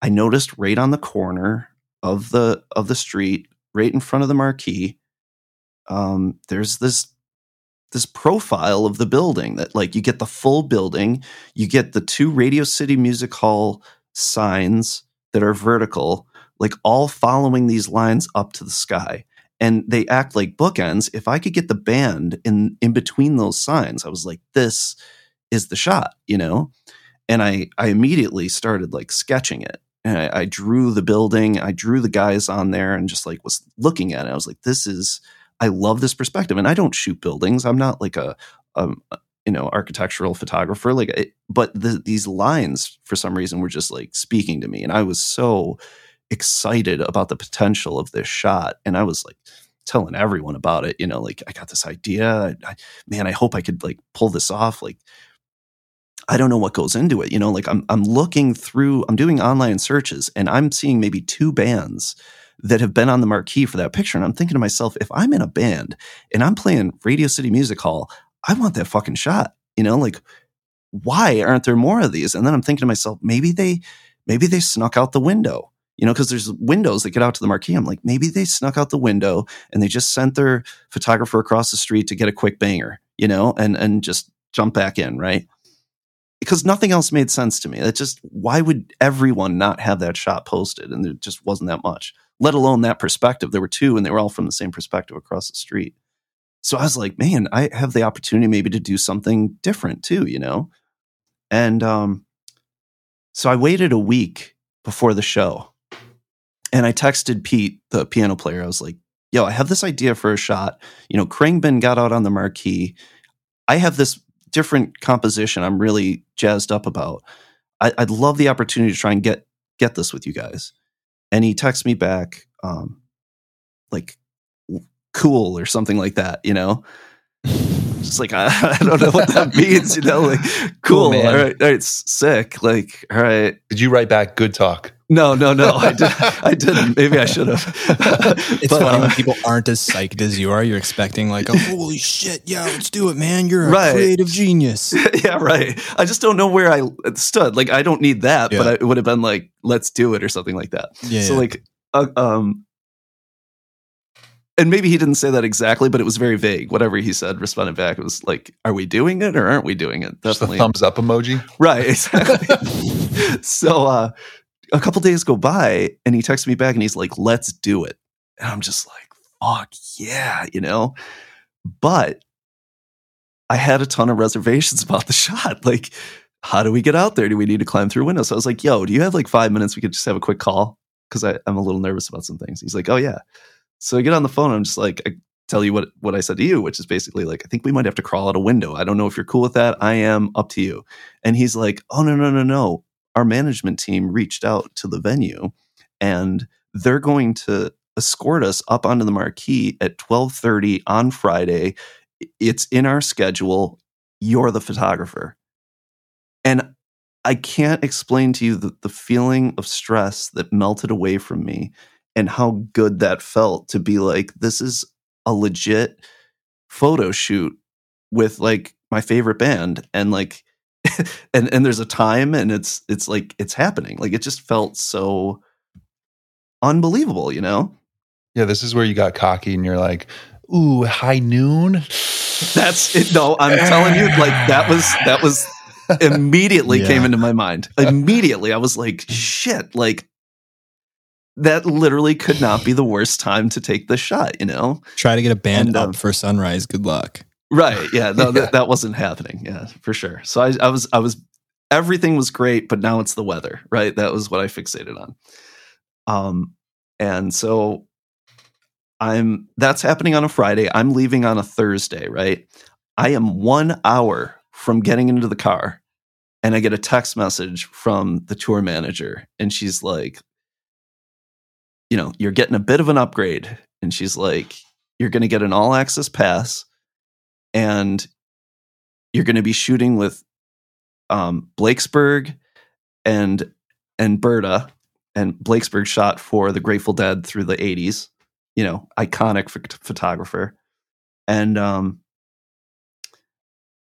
I noticed right on the corner of the of the street, right in front of the marquee, um, there's this this profile of the building that like you get the full building, you get the two Radio City Music Hall signs that are vertical, like all following these lines up to the sky. And they act like bookends. If I could get the band in in between those signs, I was like, this is the shot, you know? And I I immediately started like sketching it. And I, I drew the building, I drew the guys on there and just like was looking at it. I was like, this is I love this perspective. And I don't shoot buildings. I'm not like a, a you know architectural photographer like it, but the, these lines for some reason were just like speaking to me and i was so excited about the potential of this shot and i was like telling everyone about it you know like i got this idea I, man i hope i could like pull this off like i don't know what goes into it you know like i'm i'm looking through i'm doing online searches and i'm seeing maybe two bands that have been on the marquee for that picture and i'm thinking to myself if i'm in a band and i'm playing radio city music hall I want that fucking shot. You know, like why aren't there more of these? And then I'm thinking to myself, maybe they maybe they snuck out the window. You know, because there's windows that get out to the marquee. I'm like, maybe they snuck out the window and they just sent their photographer across the street to get a quick banger, you know, and and just jump back in, right? Because nothing else made sense to me. It just why would everyone not have that shot posted? And there just wasn't that much, let alone that perspective. There were two and they were all from the same perspective across the street. So I was like, man, I have the opportunity maybe to do something different too, you know? And um, so I waited a week before the show and I texted Pete, the piano player. I was like, yo, I have this idea for a shot. You know, Khruangbin got out on the marquee. I have this different composition I'm really jazzed up about. I, would love the opportunity to try and get get this with you guys. And he texts me back, um, like cool or something like that, you know? Just like, I, [LAUGHS] I don't know what that [LAUGHS] means, you know? Like, cool, cool all right, all right, sick. Like, all right. Did you write back good talk? No, no, no. I, did, [LAUGHS] I didn't. Maybe I should have. it's but, funny uh, when people aren't as psyched as you are. You're expecting like, oh, holy shit, yeah, let's do it, man. You're a right. creative genius. yeah, right. I just don't know where I stood. Like, I don't need that, yeah. but I, it would have been like, let's do it or something like that. Yeah. So yeah. like, uh, um, and maybe he didn't say that exactly, but it was very vague. Whatever he said, responded back. It was like, "Are we doing it or aren't we doing it?" Definitely. Thumbs up emoji. Right. Exactly. [LAUGHS] so uh, a couple days go by, and he texts me back, and he's like, "Let's do it." And I'm just like, "Fuck yeah," you know. But I had a ton of reservations [LAUGHS] about the shot. Like, how do we get out there? Do we need to climb through windows? So I was like, "Yo, do you have like five minutes? We could just have a quick call." Because I'm a little nervous about some things. He's like, "Oh yeah." So I get on the phone. I'm just like, I tell you what what I said to you, which is basically like, I think we might have to crawl out a window. I don't know if you're cool with that. I am up to you. And he's like, Oh no no no no. Our management team reached out to the venue, and they're going to escort us up onto the marquee at 12:30 on Friday. It's in our schedule. You're the photographer. And I can't explain to you the, the feeling of stress that melted away from me and how good that felt to be like this is a legit photo shoot with like my favorite band and like [LAUGHS] and and there's a time and it's it's like it's happening. Like it just felt so unbelievable you know? Yeah this is where you got cocky and you're like ooh high noon? That's it no i'm telling you like that was that was [LAUGHS] immediately yeah. came into my mind. Immediately i was like shit like that literally could not be the worst time to take the shot, you know? Try to get a band and, up um, for sunrise. Good luck. Right. Yeah. No, yeah. [LAUGHS] That, that wasn't happening. Yeah, for sure. So I, I was, I was, everything was great, but now it's the weather, right? That was what I fixated on. Um, and so I'm, that's happening on a Friday. I'm leaving on a Thursday, right? I am one hour from getting into the car and I get a text message from the tour manager and she's like, you know, you're getting a bit of an upgrade. And she's like, you're going to get an all access pass and you're going to be shooting with um, Blakesberg and and Berta and Blakesberg shot for the Grateful Dead through the 80s, you know, iconic ph- photographer. And um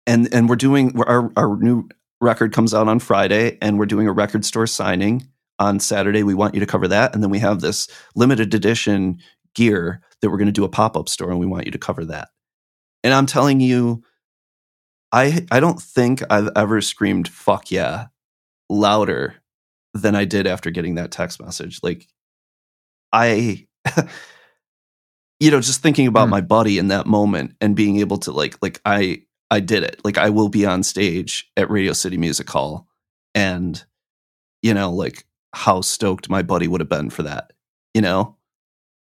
and and we're doing our our new record comes out on Friday and we're doing a record store signing on Saturday. We want you to cover that and then we have this limited edition gear that we're going to do a pop-up store and we want you to cover that. And I'm telling you I I don't think I've ever screamed fuck yeah louder than I did after getting that text message. Like I [LAUGHS] you know, just thinking about Mm. my buddy in that moment and being able to like like I I did it. Like I will be on stage at Radio City Music Hall and you know, like how stoked my buddy would have been for that, you know?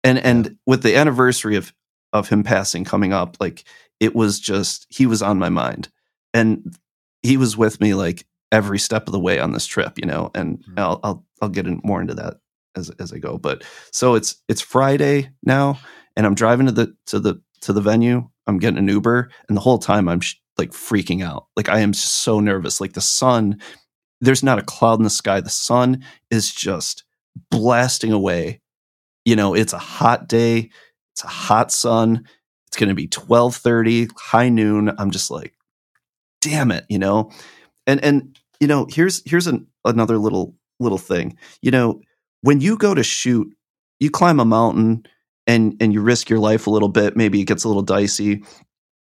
And and with the anniversary of of him passing coming up, like it was just he was on my mind. And he was with me like every step of the way on this trip, you know, and Mhm. I'll I'll I'll get in more into that as as I go. But so it's it's Friday now, and I'm driving to the to the to the venue. I'm getting an Uber, and the whole time I'm sh- like freaking out. Like I am so nervous. Like the sun, there's not a cloud in the sky. The sun is just blasting away. You know, it's a hot day. It's a hot sun. It's going to be 12:30, high noon. I'm just like, damn it, you know. And and you know, here's here's an, another little little thing. You know, when you go to shoot, you climb a mountain and and you risk your life a little bit. Maybe it gets a little dicey.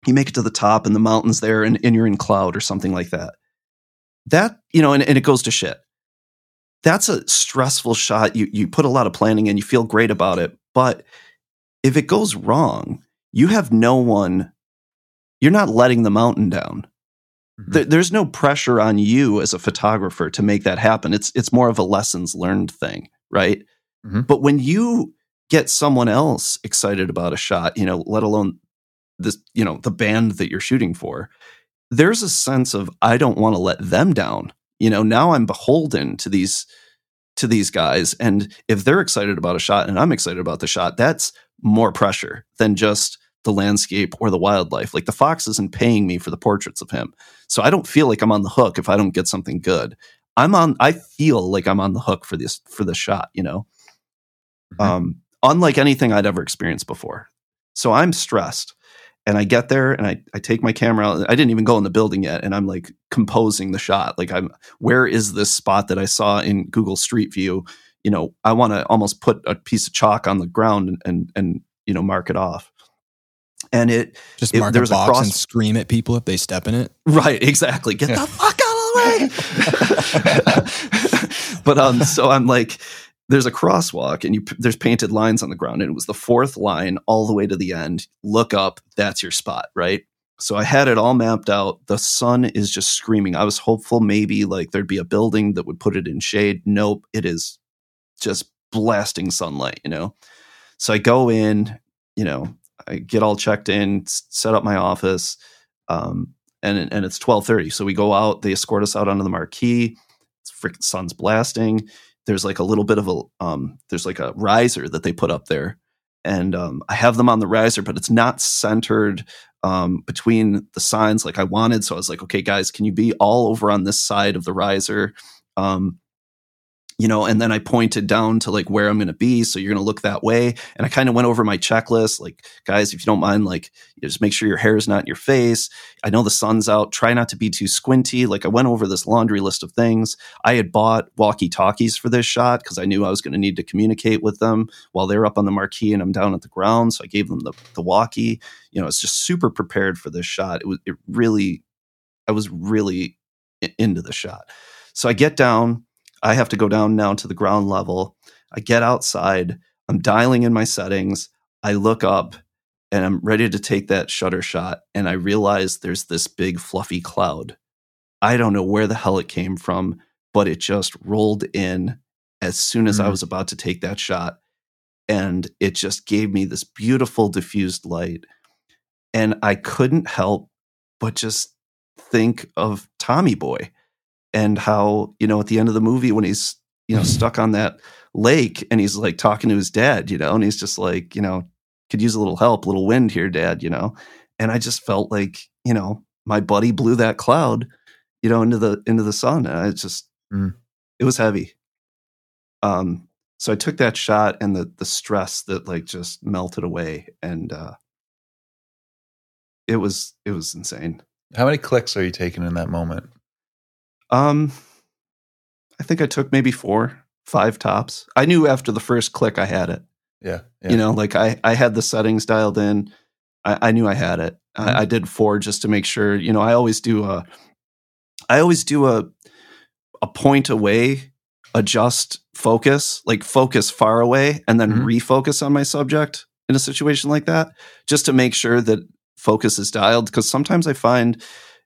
You make it to the top and the mountain's there and, and you're in cloud or something like that. That, you know, and, and it goes to shit. That's a stressful shot. You you put a lot of planning in, you feel great about it. But if it goes wrong, you have no one, you're not letting the mountain down Mhm. there, there's no pressure on you as a photographer to make that happen. It's it's more of a lessons learned thing, right? Mhm. But when you get someone else excited about a shot, you know, let alone this, you know, the band that you're shooting for, there's a sense of I don't want to let them down. You know, now I'm beholden to these to these guys and if they're excited about a shot and I'm excited about the shot, that's more pressure than just the landscape or the wildlife. Like the fox isn't paying me for the portraits of him. So I don't feel like I'm on the hook if I don't get something good. I'm on I feel like I'm on the hook for this for the shot, you know. Mhm. Um unlike anything I'd ever experienced before. So I'm stressed. And I get there and I, I take my camera out. I didn't even go in the building yet. And I'm like composing the shot. Like I'm where is this spot that I saw in Google Street View? You know, I want to almost put a piece of chalk on the ground and and, and you know mark it off. And it Just If mark there a was a box cross- and scream at people if they step in it. Right, exactly. Get the fuck out of the way. [LAUGHS] [LAUGHS] but um, so I'm like, there's a crosswalk, and you there's painted lines on the ground, and it was the fourth line all the way to the end. Look up, that's your spot, right? So I had it all mapped out. The sun is just screaming. I was hopeful maybe like there'd be a building that would put it in shade. Nope, it is just blasting sunlight, you know. So I go in, you know, I get all checked in, set up my office. Um, and and it's twelve thirty. So we go out. They escort us out onto the marquee. It's freaking sun's blasting. There's like a little bit of a um, there's like a riser that they put up there, and um, I have them on the riser, but it's not centered um, between the signs like I wanted. So I was like, okay, guys, can you be all over on this side of the riser? Um, you know, and then I pointed down to like where I'm going to be. So you're going to look that way. And I kind of went over my checklist, like, guys, if you don't mind, like, just make sure your hair is not in your face. I know the sun's out. Try not to be too squinty. Like, I went over this laundry list of things. I had bought walkie talkies for this shot because I knew I was going to need to communicate with them while they're up on the marquee and I'm down at the ground. So I gave them the, the walkie. You know, it's just super prepared for this shot. It was, it really, I was really into the shot. So I get down. I have to go down now to the ground level. I get outside. I'm dialing in my settings. I look up and I'm ready to take that shutter shot. And I realize there's this big fluffy cloud. I don't know where the hell it came from, but it just rolled in as soon as I Mm. was about to take that shot. And it just gave me this beautiful diffused light. And I couldn't help but just think of Tommy Boy and how, you know, at the end of the movie when he's, you know, stuck on that lake and he's like talking to his dad, you know, and he's just like, you know, could use a little help, a little wind here, dad, you know. And I just felt like, you know, my buddy blew that cloud, you know, into the into the sun. And I just Mm. it was heavy. Um, so I took that shot and the the stress that like just melted away and uh it was it was insane. How many clicks are you taking in that moment? Um I think I took maybe 4, 5 tops. I knew after the first click I had it. Yeah. yeah. You know, like I I had the settings dialed in. I, I knew I had it. Mhm. I, I did 4 just to make sure, you know, I always do a I always do a a point away adjust focus, like focus far away and then Mhm. refocus on my subject in a situation like that, just to make sure that focus is dialed. Because sometimes I find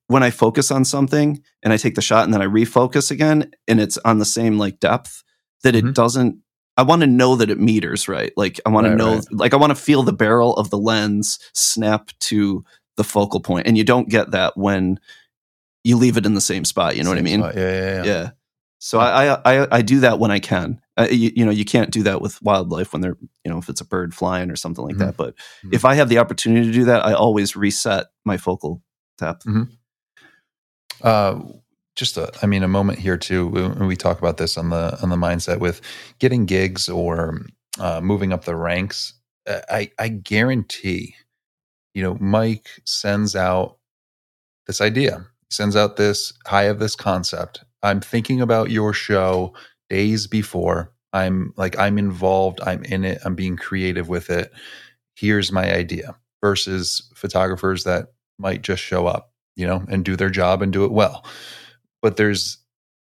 when I focus on something and I take the shot and then I refocus again and it's on the same like depth, that it Mhm. doesn't. I want to know that it meters right. Like I want to know, right. like I want to feel the barrel of the lens snap to the focal point, and you don't get that when you leave it in the same spot. You know what I mean? Yeah, yeah, yeah. yeah. So I, I I I do that when I can. Uh, you, you know, you can't do that with wildlife when they're you know if it's a bird flying or something like Mhm. that. But Mhm. if I have the opportunity to do that, I always reset my focal depth. Uh, just a, I mean, a moment here too. When we talk about this on the on the mindset with getting gigs or uh, moving up the ranks. uh, I I guarantee, you know, Mike sends out this idea. Sends out this. I have this concept. I'm thinking about your show days before. I'm like I'm involved. I'm in it. I'm being creative with it. Here's my idea. Versus photographers that might just show up, you know, and do their job and do it well. But there's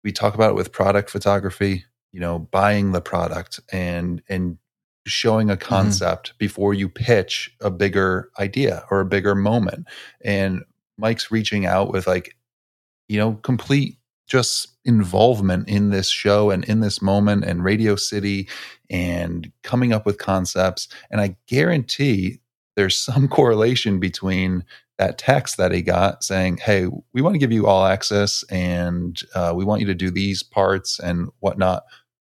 we talk about it with product photography, you know, buying the product and and showing a mm-hmm. concept before you pitch a bigger idea or a bigger moment. And Mike's reaching out with like, you know, complete just involvement in this show and in this moment and Radio City and coming up with concepts. And I guarantee there's some [LAUGHS] correlation between that text that he got saying, Hey, we want to give you all access and uh, we want you to do these parts and whatnot.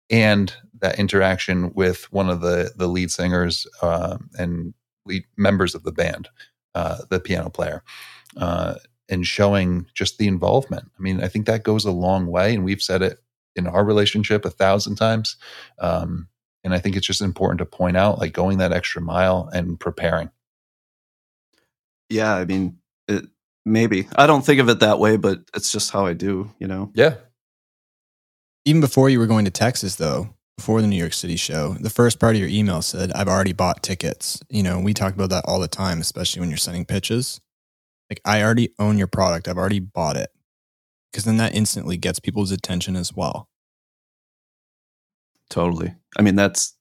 And that interaction with one of the, the lead singers uh, and lead members of the band, uh, the piano player. Uh, and showing just the involvement. I mean, I think that goes a long way, and we've said it in our relationship a thousand times. Um, and I think it's just important to point out, like going that extra mile and preparing. Yeah, I mean, it, maybe I don't think of it that way, but it's just how I do. You know. Yeah, Even before you were going to Texas, though, before the New York City show, the first part of your email said, I've already bought tickets. You know, we talk about that all the time, especially when you're sending pitches. Like, I already own your product, I've already bought it. Because then that instantly gets people's attention as well. Totally. I mean, that's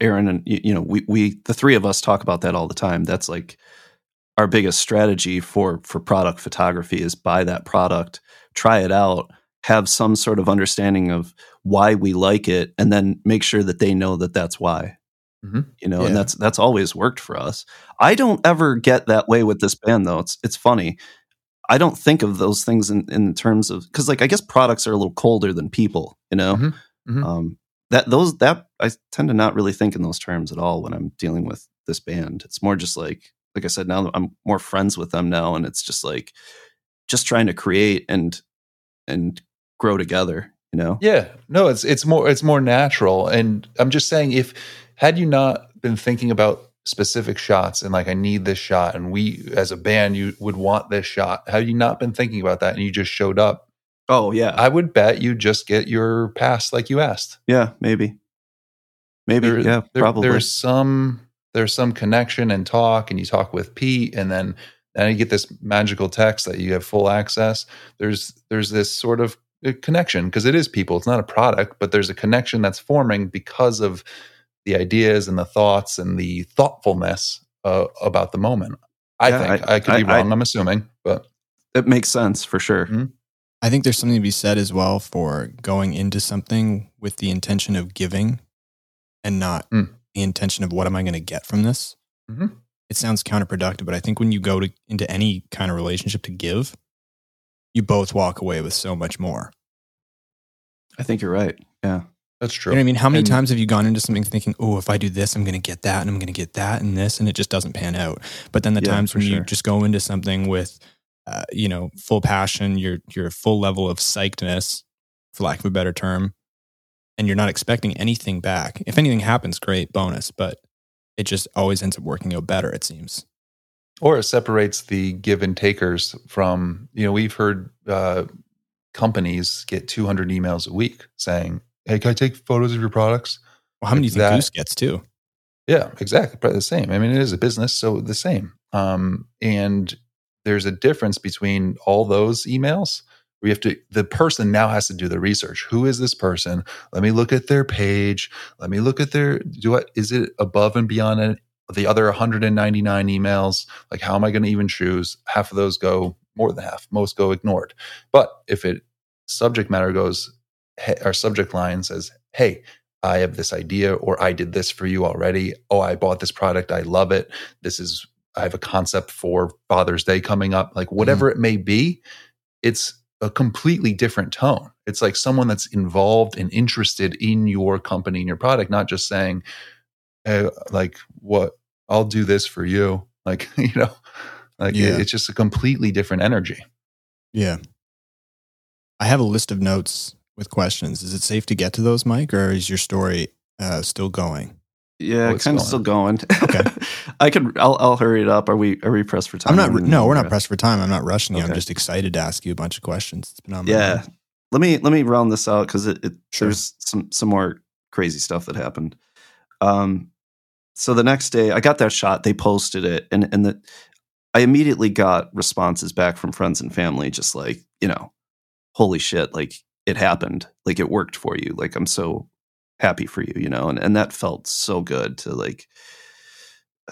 Aaron and you, you know, we we the three of us talk about that all the time. That's like our biggest strategy for for product photography is buy that product, try it out, have some sort of understanding of why we like it, and then make sure that they know that that's why. Mhm. You know, Yeah. and that's that's always worked for us. I don't ever get that way with this band though. It's it's funny. I don't think of those things in, in terms of because like I guess products are a little colder than people, you know. Mhm. Mhm. Um, that those that I tend to not really think in those terms at all when I'm dealing with this band. It's more just like like I said, now I'm more friends with them now, and it's just like just trying to create and and grow together. You know. yeah. No, it's it's more it's more natural. And I'm just saying, if had you not been thinking about specific shots and like I need this shot, and we as a band you would want this shot, had you not been thinking about that and you just showed up, Oh yeah, I would bet you just get your pass like you asked. yeah, maybe, maybe, There- yeah, there- probably. There's some there's some connection and talk, and you talk with Pete, and then then you get this magical text that you have full access. There's there's this sort of uh, connection because it is people. It's not a product, but there's a connection that's forming because of the ideas and the thoughts and the thoughtfulness uh, about the moment. I Yeah, think I, could be I- I- wrong. I, am assuming, but it makes sense for sure. Mhm. I think there's something to be said as well for going into something with the intention of giving and not Mm. The intention of what am I going to get from this. Mhm. It sounds counterproductive, but I think when you go to, into any kind of relationship to give, you both walk away with so much more. I think you're right. Yeah, that's true. You know what I mean? How many And- times have you gone into something thinking, oh, if I do this, I'm going to get that and I'm going to get that and this, and it just doesn't pan out. But then the Yeah, times for when you just go into something with, uh, you know, full passion, your your full level of psychedness, for lack of a better term, and you're not expecting anything back. If anything happens, great bonus, but it just always ends up working out better, it seems. Or it separates the give and takers from, you know, we've heard uh, companies get 200 emails a week saying, Hey, can I take photos of your products? Well, how many Like do you think that- Goose gets too? Yeah, exactly. Probably the same. I mean, it is a business, so the same. Um, and there's a difference between all those emails. We have to. The person now has to do the research. Who is this person? Let me look at their page. Let me look at their. Do what is it above and beyond the other 199 emails? Like, how am I going to even choose? Half of those go more than half. Most go ignored. But if it subject matter goes, hey, our subject line says, "Hey, I have this idea, or I did this for you already. Oh, I bought this product. I love it. This is, I have a concept for Father's Day coming up. Like, mm-hmm. whatever it may be, it's a completely different tone. It's like someone that's involved and interested in your company and your product, not just saying, hey, like, what, I'll do this for you. [LAUGHS] Like, you know, like it- it's just a completely different energy. Yeah. I have a list of notes with questions. Is it safe to get to those, Mike, or is your story uh, still going? Yeah, Oh, kind of still going. Okay. [LAUGHS] I could. I'll, I'll hurry it up. Are we? Are we pressed for time? I'm not. No, we're not pressed for time. I'm not rushing you. I'm just excited to ask you a bunch of questions. It's been on my Yeah. mind. Let me let me round this out because it, it Sure. there's some some more crazy stuff that happened. Um, so the next day I got that shot. They posted it, and and the I immediately got responses back from friends and family, just like you know, holy shit, like it happened, like it worked for you. Like I'm so happy for you, you know, and and that felt so good to like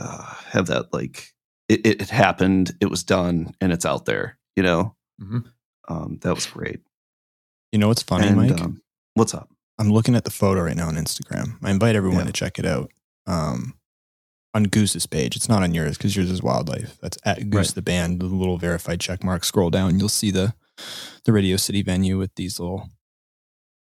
uh, have that like it, it, it happened, it was done, and it's out there, you know. Mhm. Um, that was great. You know what's funny, And, Mike? um, what's up? I'm looking at the photo right now on Instagram. I invite everyone Yeah. to check it out. Um, on Goose's page, it's not on yours because yours is wildlife. That's at Goose Right. the band, the little verified check mark. Scroll down, you'll see the the Radio City venue with these little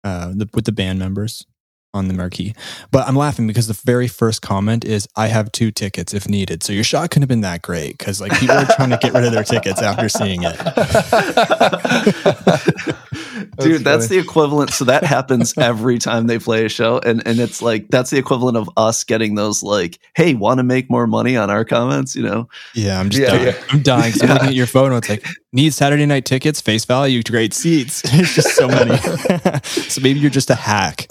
uh the, with the band members on the marquee. But I'm laughing because the very first comment is I have two tickets if needed. So your shot couldn't have been that great because like people are trying to get rid of their tickets after seeing it. [LAUGHS] Dude, that's funny. the equivalent. So that happens every time they play a show. And and it's like that's the equivalent of us getting those like, hey, want to make more money on our comments, you know? Yeah, I'm just Yeah, dying. yeah. I'm dying. 'cause I'm looking at [LAUGHS] your photo. It's like need Saturday night tickets, face value, great seats. [LAUGHS] There's just so many. so maybe you're just a hack.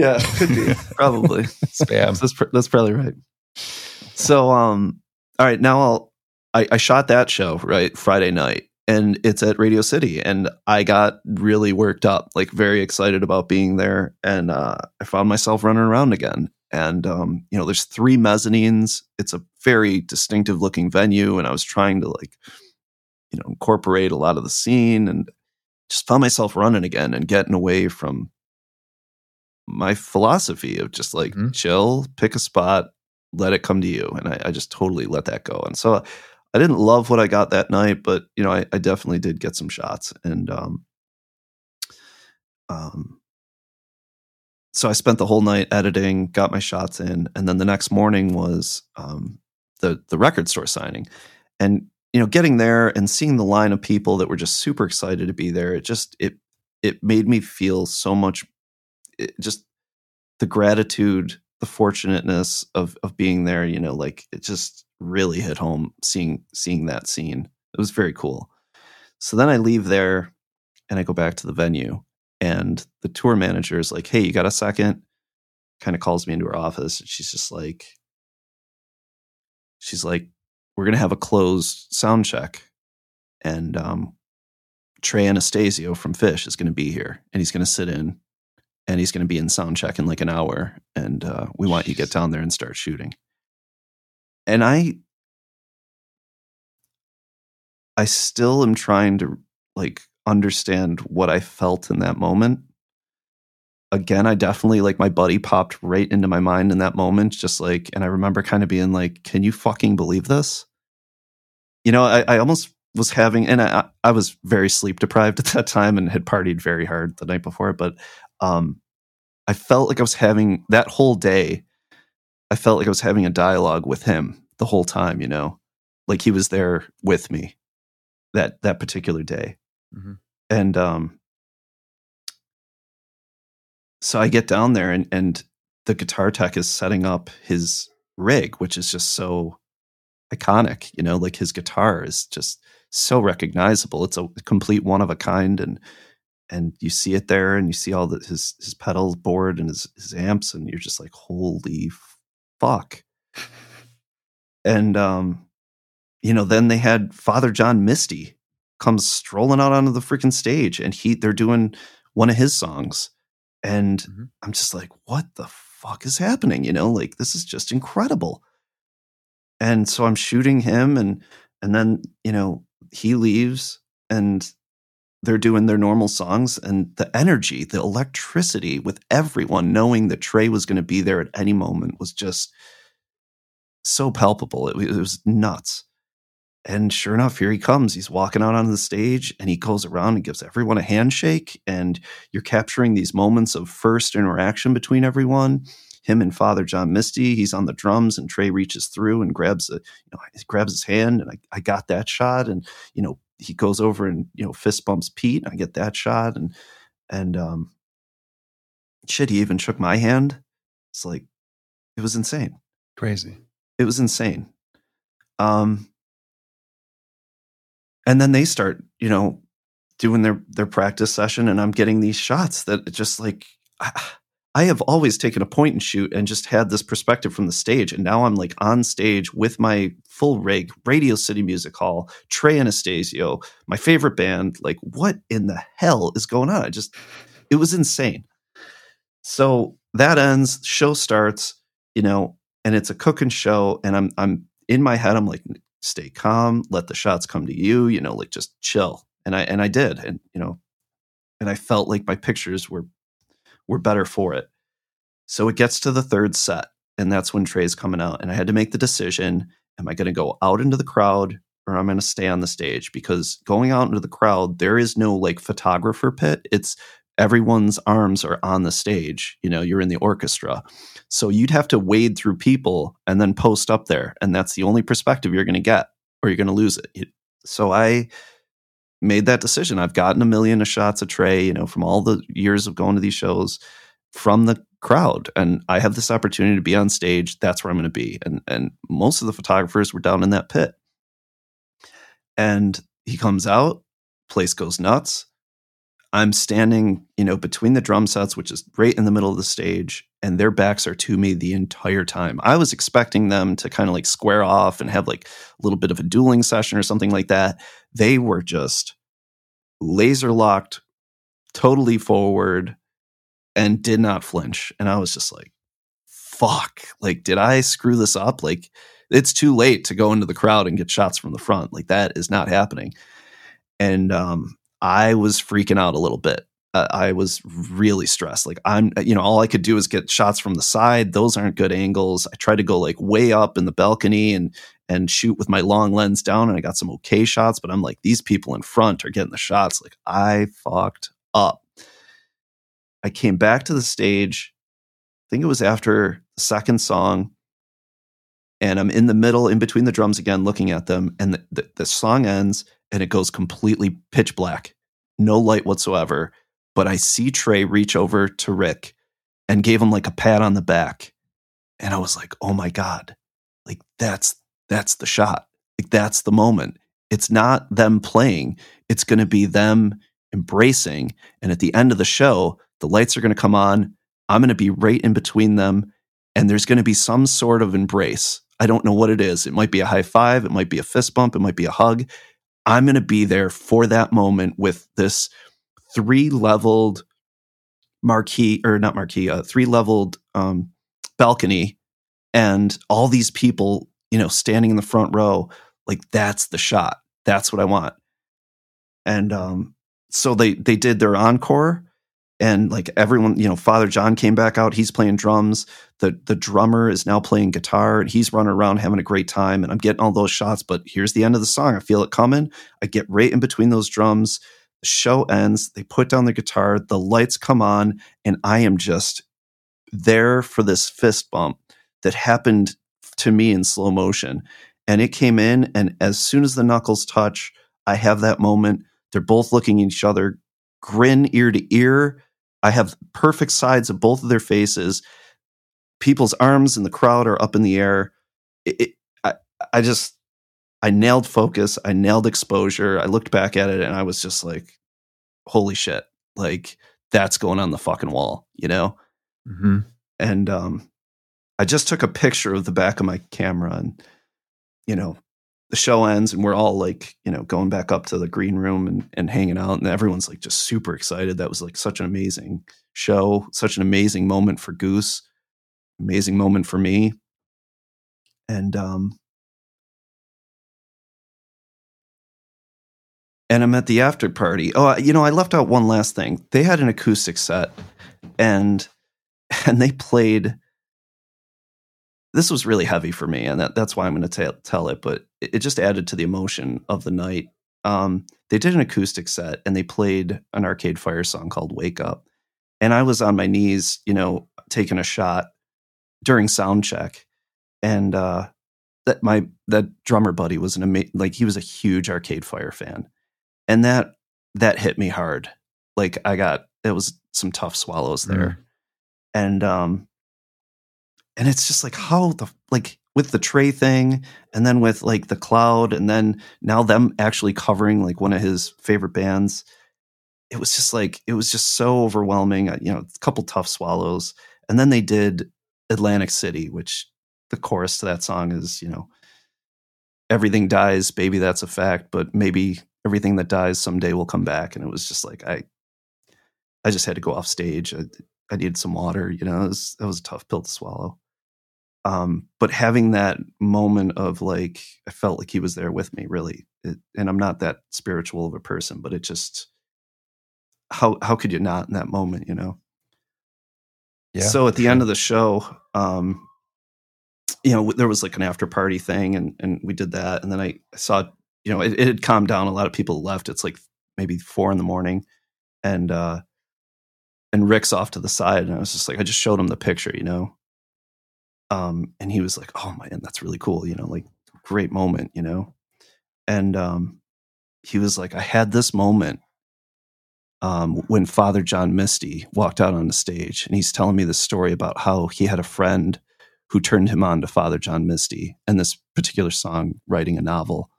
Yeah, [LAUGHS] could be. Probably. Spam. that's pr- that's probably right. So um all right, now I'll I, I shot that show, right, Friday night. And it's at Radio City. And I got really worked up, like very excited about being there. And uh, I found myself running around again. And um, you know, there's three mezzanines. It's a very distinctive looking venue. And I was trying to like, you know, incorporate a lot of the scene and just found myself running again and getting away from my philosophy of just like Mhm. chill, pick a spot, let it come to you. And I, I just totally let that go. And so I didn't love what I got that night, but you know, I, I definitely did get some shots. And um, um, so I spent the whole night editing, got my shots in, and then the next morning was um, the the record store signing. And you know, getting there and seeing the line of people that were just super excited to be there, it just it it made me feel so much it, just the gratitude the fortunateness of of being there you know like it just really hit home seeing seeing that scene. It was very cool. So then i leave there and i go back to the venue and the tour manager is like hey you got a second? Kind of calls me into her office and she's just like she's like we're gonna have a closed sound check and um trey anastasio from phish is gonna be here and he's gonna sit in and he's going to be in sound check in like an hour and uh, we want you to get down there and start shooting. And i i still am trying to like understand what i felt in that moment. Again i definitely like my buddy popped right into my mind in that moment just like and i remember kind of being like can you fucking believe this? You know i, I almost was having and I, I was very sleep deprived [LAUGHS] at that time and had partied very hard the night before but um, I felt like I was having that whole day. I felt like I was having a dialogue with him the whole time, you know, like he was there with me that that particular day. Mhm. And um, so I get down there and and the guitar tech is setting up his rig, which is just so iconic. You know, like his guitar is just so recognizable. It's a complete one of a kind, and and you see it there, and you see all the his his pedal board and his his amps, and you're just like, holy fuck. And um, you know, then they had Father John Misty comes strolling out onto the freaking stage, and he they're doing one of his songs, and mm-hmm. I'm just like, what the fuck is happening? You know, like this is just incredible. And so I'm shooting him, and and then you know he leaves, and they're doing their normal songs and the energy the electricity with everyone knowing that trey was going to be there at any moment was just so palpable. It, it, was nuts. And sure enough here he comes. He's walking out on the stage and he goes around and gives everyone a handshake and you're capturing these moments of first interaction between everyone him and father john misty he's on the drums and trey reaches through and grabs a you know grabs his hand and I, I got that shot and you know he goes over and you know fist bumps Pete. And I get that shot and and um shit. He even shook my hand. It's like it was insane, crazy. It was insane. Um, and then they start, you know, doing their their practice session, and I'm getting these shots that just like. I, I have always taken a point and shoot and just had this perspective from the stage. And now I'm like on stage with my full rig, Radio City Music Hall, Trey Anastasio, my favorite band. Like, what in the hell is going on? I just, it was insane. So that ends, show starts, you know, and it's a cooking show. And I'm, I'm in my head, I'm like, stay calm, let the shots come to you, you know, like just chill. And I, and I did. And, you know, and I felt like my pictures were were better for it. So it gets to the third set, and that's when Trey's coming out. And I had to make the decision am I going to go out into the crowd or I'm going to stay on the stage? Because going out into the crowd, there is no like photographer pit. It's everyone's arms are on the stage. You know, you're in the orchestra. So you'd have to wade through people and then post up there. And that's the only perspective you're going to get, or you're going to lose it. So I made that decision. I've gotten a million of shots of Trey, you know, from all the years of going to these shows from the crowd. And I have this opportunity to be on stage. That's where I'm going to be. And and most of the photographers were down in that pit. And he comes out, place goes nuts. I'm standing, you know, between the drum sets, which is right in the middle of the stage, and their backs are to me the entire time. I was expecting them to kind of like square off and have like a little bit of a dueling session or something like that. They were just laser locked, totally forward, and did not flinch. And I was just like, fuck, like, did I screw this up? Like, it's too late to go into the crowd and get shots from the front. Like, that is not happening. And um, I was freaking out a little bit. Uh, I was really stressed. Like I'm, you know, all I could do is get shots from the side. Those aren't good angles. I tried to go like way up in the balcony and and shoot with my long lens down, and I got some okay shots. But I'm like, these people in front are getting the shots. Like I fucked up. I came back to the stage. I think it was after the second song, and I'm in the middle, in between the drums again, looking at them, and the, the, the song ends, and it goes completely pitch black, no light whatsoever. But I see Trey reach over to Rick and gave him like a pat on the back. And I was like, oh my God, like that's that's the shot. Like that's the moment. It's not them playing, it's gonna be them embracing. And at the end of the show, the lights are gonna come on. I'm gonna be right in between them, and there's gonna be some sort of embrace. I don't know what it is. It might be a high five, it might be a fist bump, it might be a hug. I'm going to be there for that moment with this three leveled marquee or not marquee, uh, three leveled um, balcony, and all these people, you know, standing in the front row. Like that's the shot. That's what I want. And um, so they they did their encore and like everyone you know father john came back out. He's playing drums. The the drummer is now playing guitar. And he's running around having a great time and i'm getting all those shots but here's the end of the song. I feel it coming. I get right in between those drums. The show ends. They put down the guitar. The lights come on and i am just there for this fist bump that happened to me in slow motion. And it came in and as soon as the knuckles touch i have that moment. They're both looking at each other grin ear to ear I have perfect sides of both of their faces. People's arms in the crowd are up in the air. It, it, I, I just, I nailed focus. I nailed exposure. I looked back at it and I was just like, holy shit. Like, that's going on the fucking wall, you know? Mm-hmm. And um, I just took a picture of the back of my camera and, you know, the show ends and we're all like, you know, going back up to the green room and, and hanging out. And everyone's like just super excited. That was like such an amazing show, such an amazing moment for Goose, amazing moment for me. And, um, and I'm at the after party. Oh, you know, I left out one last thing. They had an acoustic set and, [LAUGHS] and they played this was really heavy for me, and that, that's why I'm going to tell it. But it, it, just added to the emotion of the night. Um, they did an acoustic set, and they played an Arcade Fire song called "Wake Up," and I was on my knees, you know, taking a shot during sound check, and uh, that my that drummer buddy was an amazing, like he was a huge Arcade Fire fan, and that that hit me hard. Like I got it was some tough swallows there, mm. and um, and it's just like how the like with the Trey thing and then with like the cloud and then now them actually covering like one of his favorite bands it was just like it was just so overwhelming uh, you know a couple tough swallows. And then they did atlantic city which the chorus to that song is you know everything dies baby that's a fact but maybe everything that dies someday will come back. And it was just like i i just had to go off stage. I, I needed some water you know it was, it was a tough pill to swallow um, but having that moment of like i felt like he was there with me really it, and i'm not that spiritual of a person but it just how how could you not in that moment you know? Yeah so at the sure. end of the show um you know there was like an after party thing and and we did that and then i saw you know it, it had calmed down. A lot of people left. It's like maybe four in the morning and uh and rick's off to the side and i was just like i just showed him the picture you know um, and he was like, "Oh man, that's really cool," you know, like great moment, you know. And um, he was like, "I had this moment um, when Father John Misty walked out on the stage, and he's telling me this story about how he had a friend who turned him on to Father John Misty and this particular song, writing a novel,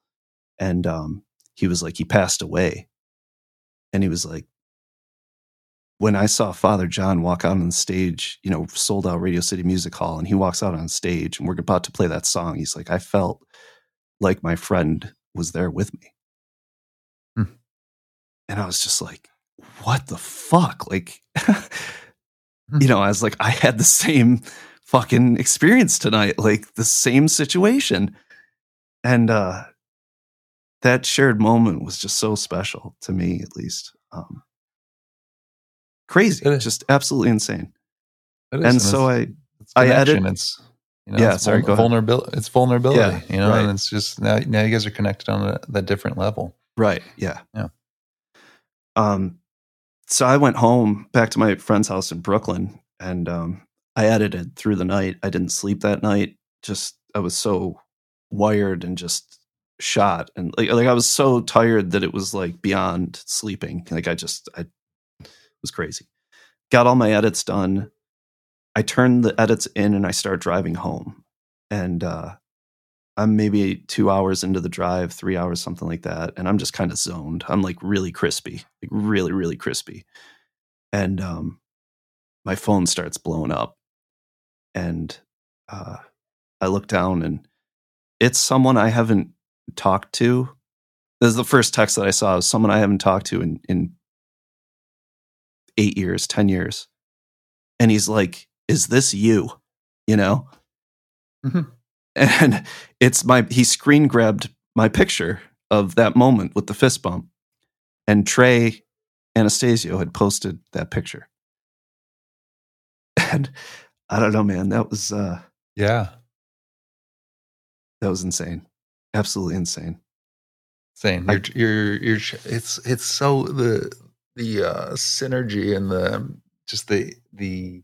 and um, he was like, he passed away, and he was like, when I saw Father John walk out on the stage, you know, sold out Radio City Music Hall, and he walks out on stage and we're about to play that song, he's like, I felt like my friend was there with me. Hmm. And I was just like, what the fuck? Like, [LAUGHS] hmm. you know, I was like, I had the same fucking experience tonight, like the same situation. And uh that shared moment was just so special to me, at least. Um, crazy. Just absolutely insane. and, and so I, I added. It's you know, yeah, it's sorry, vulnerability. It's vulnerability. Yeah, you know, right. and it's just now. Now you guys are connected on a, that different level. Right. Yeah. Yeah. Um. So I went home back to my friend's house in Brooklyn, and um, I edited through the night. I didn't sleep that night. Just I was so wired and just shot and like like I was so tired that it was like beyond sleeping. Like I just I was crazy. Got all my edits done. I turned the edits in and I start driving home. And uh, I'm maybe two hours into the drive, three hours, something like that. And I'm just kind of zoned. I'm like really crispy, like really, really crispy. And um, my phone starts blowing up. And uh, I look down and it's someone I haven't talked to. This is the first text that I saw. It was someone I haven't talked to in, in eight years, 10 years. And he's like, Is this you? You know? Mm-hmm. And it's my, he screen grabbed my picture of that moment with the fist bump. And Trey Anastasio had posted that picture. And I don't know, man. That was, uh, yeah. That was insane. Absolutely insane. Insane. You're, you're, you're, it's, it's so the, the uh, synergy and the just the the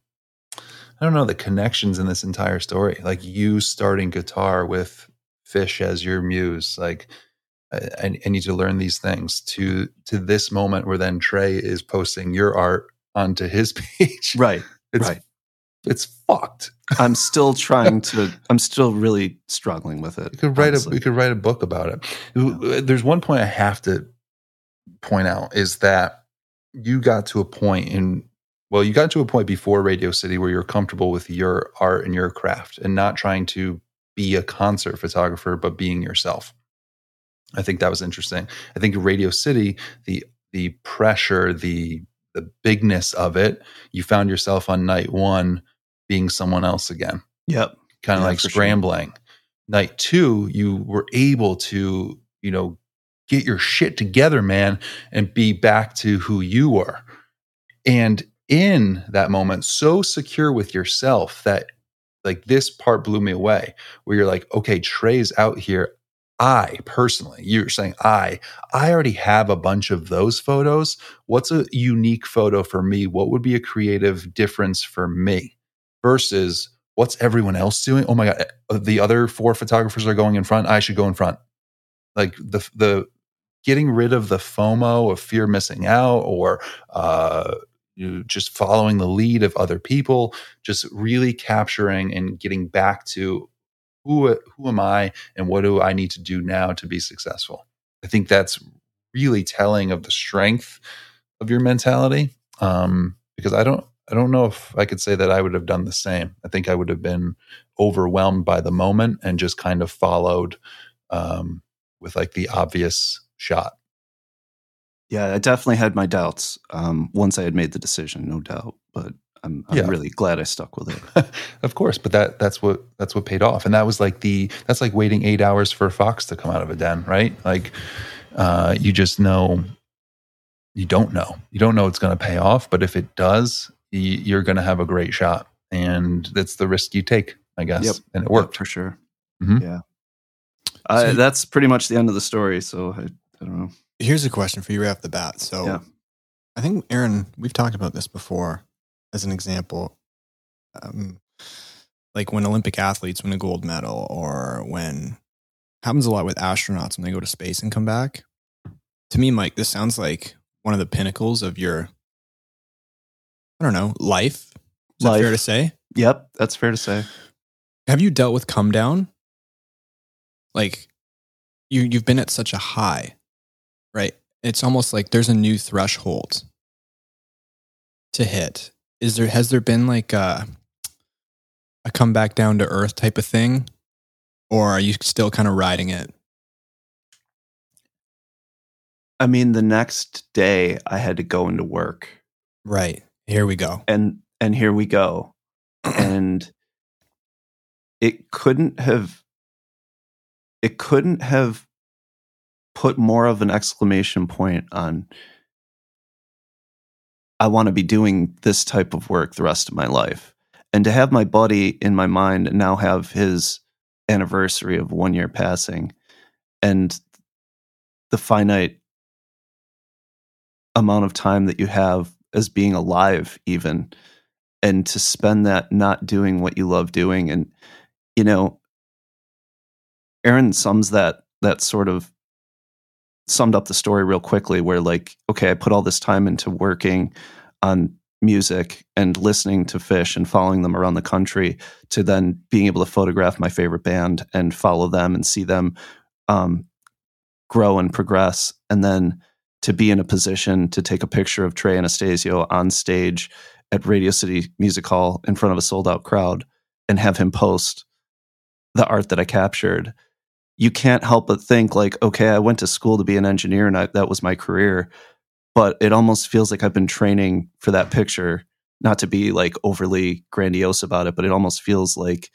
I don't know the connections in this entire story. Like you starting guitar with Phish as your muse, like I, I need to learn these things. To to this moment where then Trey is posting your art onto his [LAUGHS] page. Right. It's, right. It's fucked. I'm still trying to. [LAUGHS] I'm still really struggling with it. We could write honestly. a we could write a book about it. There's one point I have to point out is that you got to a point in well, you got to a point before Radio City where you're comfortable with your art and your craft and not trying to be a concert photographer, but being yourself. I think that was interesting. I think Radio City, the the pressure, the the bigness of it, you found yourself on night one being someone else again Yep. kind of Yeah, like for sure. scrambling. Night two, you were able to, you know, get your shit together, man, and be back to who you were. And in that moment, so secure with yourself that like this part blew me away, where you're like, okay, Trey's out here. I personally, you're saying I, I already have a bunch of those photos. What's a unique photo for me? What would be a creative difference for me versus what's everyone else doing? Oh my god, uh, the other four photographers are going in front. I should go in front. Like the the getting rid of the FOMO of fear missing out or uh, just following the lead of other people, just really capturing and getting back to who who am I and what do I need to do now to be successful. I think that's really telling of the strength of your mentality. Um, because I don't I don't know if I could say that I would have done the same. I think I would have been overwhelmed by the moment and just kind of followed um, with like the obvious shot. Yeah, I definitely had my doubts um, once I had made the decision, no doubt. But I'm, I'm Yeah. really glad I stuck with it. [LAUGHS] of course, but that that's what that's what paid off, and that was like the that's like waiting eight hours for a fox to come out of a den, right? Like uh, you just know you don't know you don't know it's going to pay off, but if it does, y- you're going to have a great shot, and that's the risk you take, I guess, Yep. and it Yep, worked. for sure. Mhm. Yeah. Uh, So- that's pretty much the end of the story. So I, I don't know. Here's a question for you right off the bat. So, Yeah. I think Aaron, we've talked about this before as an example. Um, like when Olympic athletes win a gold medal, or when happens a lot with astronauts when they go to space and come back. To me, Mike, this sounds like one of the pinnacles of your, I don't know, life. Is that fair to say? Yep, that's fair to say. Have you dealt with come down? Like you you've been at such a high, right? It's almost like there's a new threshold to hit. Is there has there been like a a come back down to earth type of thing? Or are you still kind of riding it? I mean, the next day I had to go into work, Right. Here we go. and and here we go, [CLEARS THROAT] and it couldn't have it couldn't have put more of an exclamation point on I want to be doing this type of work the rest of my life. And to have my buddy in my mind now have his anniversary of one year passing and the finite amount of time that you have as being alive, even, and to spend that not doing what you love doing. And, you know, Aaron sums that, that sort of summed up the story real quickly where like okay i put all this time into working on music and listening to phish and following them around the country to then being able to photograph my favorite band and follow them and see them um, grow and progress. And then to be in a position to take a picture of trey anastasio on stage at radio city music hall in front of a sold out crowd and have him post the art that i captured you can't help but think like okay i went to school to be an engineer and I, that was my career. But it almost feels like i've been training for that picture not to be like overly grandiose about it but it almost feels like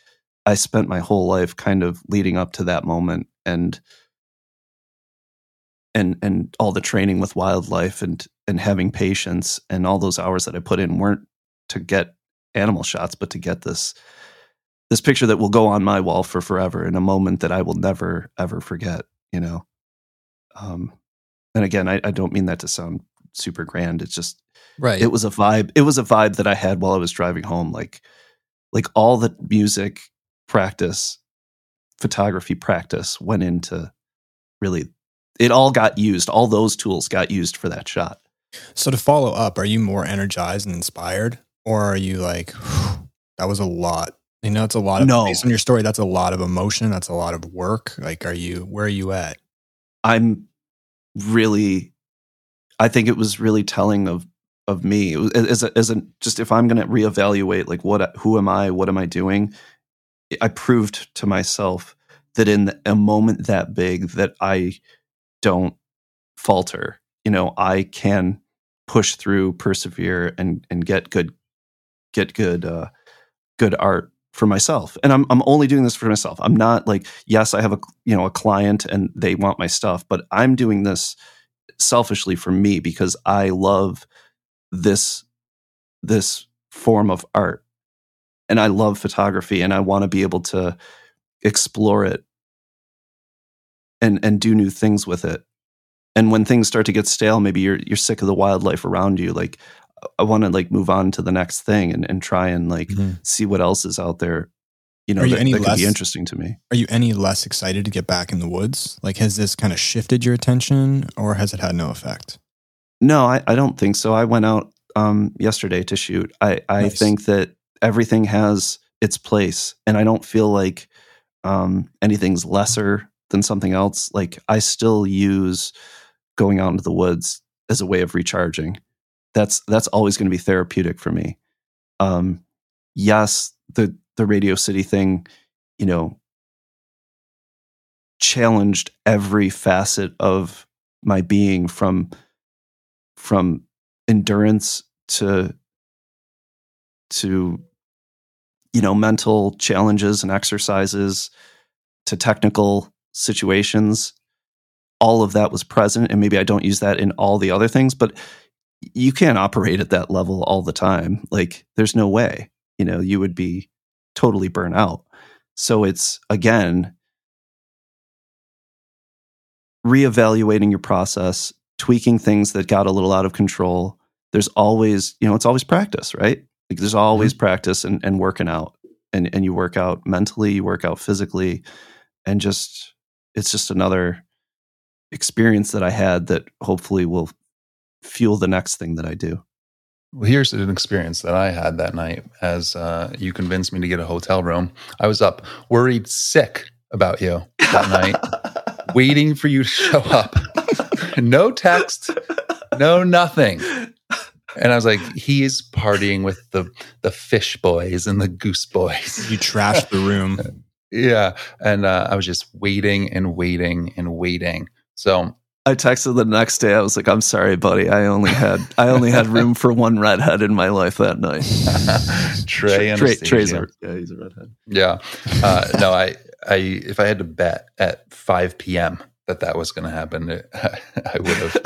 i spent my whole life kind of leading up to that moment and and and all the training with wildlife and and having patience and all those hours that i put in weren't to get animal shots but to get this this picture that will go on my wall for forever in a moment that I will never ever forget, you know. Um and again, I, I don't mean that to sound super grand. It's just Right. it was a vibe. It was a vibe that I had while I was driving home. Like like all the music practice, photography practice went into really it all got used. All those tools got used for that shot. So to follow up, are you more energized and inspired, or are you like, that was a lot? You know, it's a lot of No. based on your story. That's a lot of emotion. That's a lot of work. Like, are you where are you at? I'm really, I think it was really telling of of me was- as a, as a just if I'm going to reevaluate like what who am I, what am I doing? I proved to myself that in a moment that big that I don't falter. You know, I can push through, persevere, and and get good get good uh, good art for myself. And I'm I'm only doing this for myself. I'm not like yes, I have a you know a client and they want my stuff, but I'm doing this selfishly for me because I love this this form of art. And I love photography and I want to be able to explore it and and do new things with it. And when things start to get stale, maybe you're you're sick of the wildlife around you. Like I want to like move on to the next thing and, and try and like see what else is out there. You know, Are you that, any that could be interesting to me. Are you any less excited to get back in the woods? Like, has this kind of shifted your attention, or has it had no effect? No, I, I don't think so. I went out um, yesterday to shoot. I, I Nice. think that everything has its place, and I don't feel like um, anything's lesser than something else. Like I still use going out into the woods as a way of recharging. That's that's always going to be therapeutic for me. Um, yes, the the Radio City thing, you know, challenged every facet of my being from from endurance to to you know mental challenges and exercises to technical situations all of that was present and maybe i don't use that in all the other things but you can't operate at that level all the time. Like there's no way you know you would be totally burnt out. So it's again reevaluating your process tweaking things that got a little out of control. There's always you know it's always practice right? Like there's mm-hmm. always practice and, and working out. And and you work out mentally you work out physically and just it's just another experience that i had that hopefully will fuel the next thing that i do Well, here's an experience that I had that night as uh, you convinced me to get a hotel room. I was up worried sick about you that night, [LAUGHS] waiting for you to show up. no text, no nothing. And I was like, he is partying with the the phish boys and the goose boys. You trashed the room. [LAUGHS] Yeah. And uh, I was just waiting and waiting and waiting. So i texted the next day i was like i'm sorry buddy i only had i only had room [LAUGHS] for one redhead in my life that night [LAUGHS] Trey, Trey- Trey's a, yeah he's a redhead Yeah. Uh, no, I, I, if I had to bet at 5 p.m. that that was going to happen, it, [LAUGHS] I would have.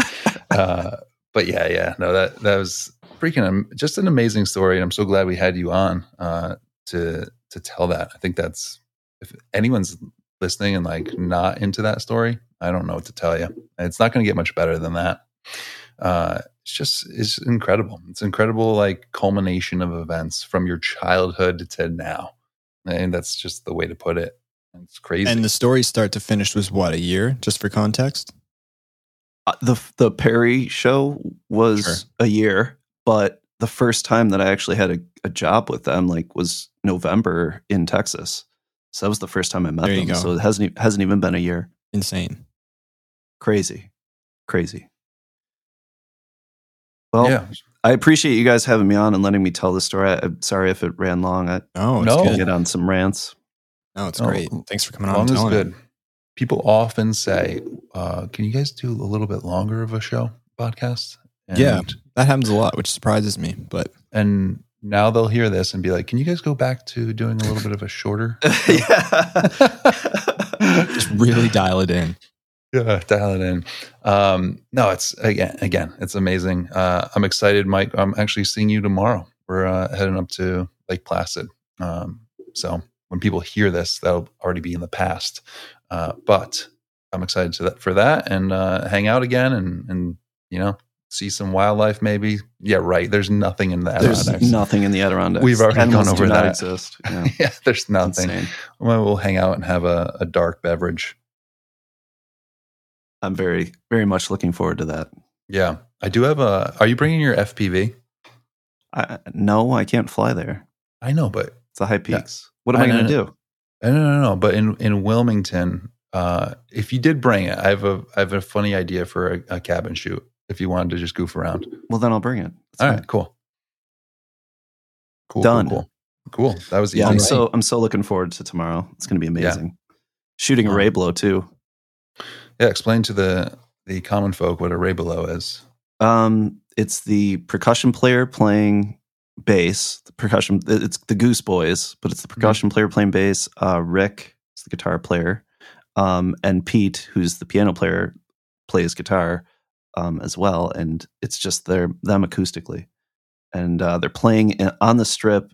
Uh, but yeah, yeah, no, that that was freaking just an amazing story, and I'm so glad we had you on uh, to to tell that. I think that's if anyone's listening and like not into that story, I don't know what to tell you. It's not going to get much better than that. Uh, it's just it's incredible. It's incredible, like culmination of events from your childhood to now. And that's just the way to put it. It's crazy. And the story start to finish was what a year, just for context. Uh, the the Perry show was Sure. a year, but the first time that I actually had a, a job with them like was November in Texas. So that was the first time I met There you them. go. So it hasn't hasn't even been a year. Insane. Crazy, crazy. Well, yeah, I appreciate you guys having me on and letting me tell the story. I, I'm sorry if it ran long. I No, it's No. good. get on some rants. No, it's No, great. Thanks for coming on. long is telling it. good. People often say, uh, "Can you guys do a little bit longer of a show podcast?" And, Yeah. That happens a lot, which surprises me. But and now they'll hear this and be like, "Can you guys go back to doing a little bit of a shorter?" [LAUGHS] yeah. [LAUGHS] just really dial it in. Yeah, dial it in. Um, no, it's again, again, it's amazing. Uh, I'm excited, Mike. I'm actually seeing you tomorrow. We're uh, heading up to Lake Placid. Um, so when people hear this, that'll already be in the past. Uh, but I'm excited to that, for that and uh, hang out again and and you know see some wildlife maybe. Yeah, right. There's nothing in the There's nothing in the Adirondacks. We've already Animals gone over do not that. Exist. [LAUGHS] Yeah. yeah, there's nothing. Well, we'll hang out and have a, a dark beverage. I'm very, very much looking forward to that. Yeah. I do have a. Are you bringing your FPV? I, no, I can't fly there. I know, but It's the high Yeah. peaks. What am I, I going to do? I no, no, no. But in in Wilmington, uh, if you did bring it, I have a I have a funny idea for a, a cabin shoot. If you wanted to just goof around. Well, then I'll bring it. It's All fine. right, cool. Cool. Done. Cool. Cool. cool. That was Yeah. I'm so I'm so looking forward to tomorrow. It's going to be Yeah. amazing. Shooting Orebolo too. Yeah. Explain to the the common folk what Orebolo is. Um, it's the percussion player playing bass. The percussion. It's the Goose Boys, but it's the percussion player playing bass. Uh, Rick is the guitar player, um, and Pete, who's the piano player, plays guitar um, as well. And it's just their them acoustically, and uh, they're playing in, on the strip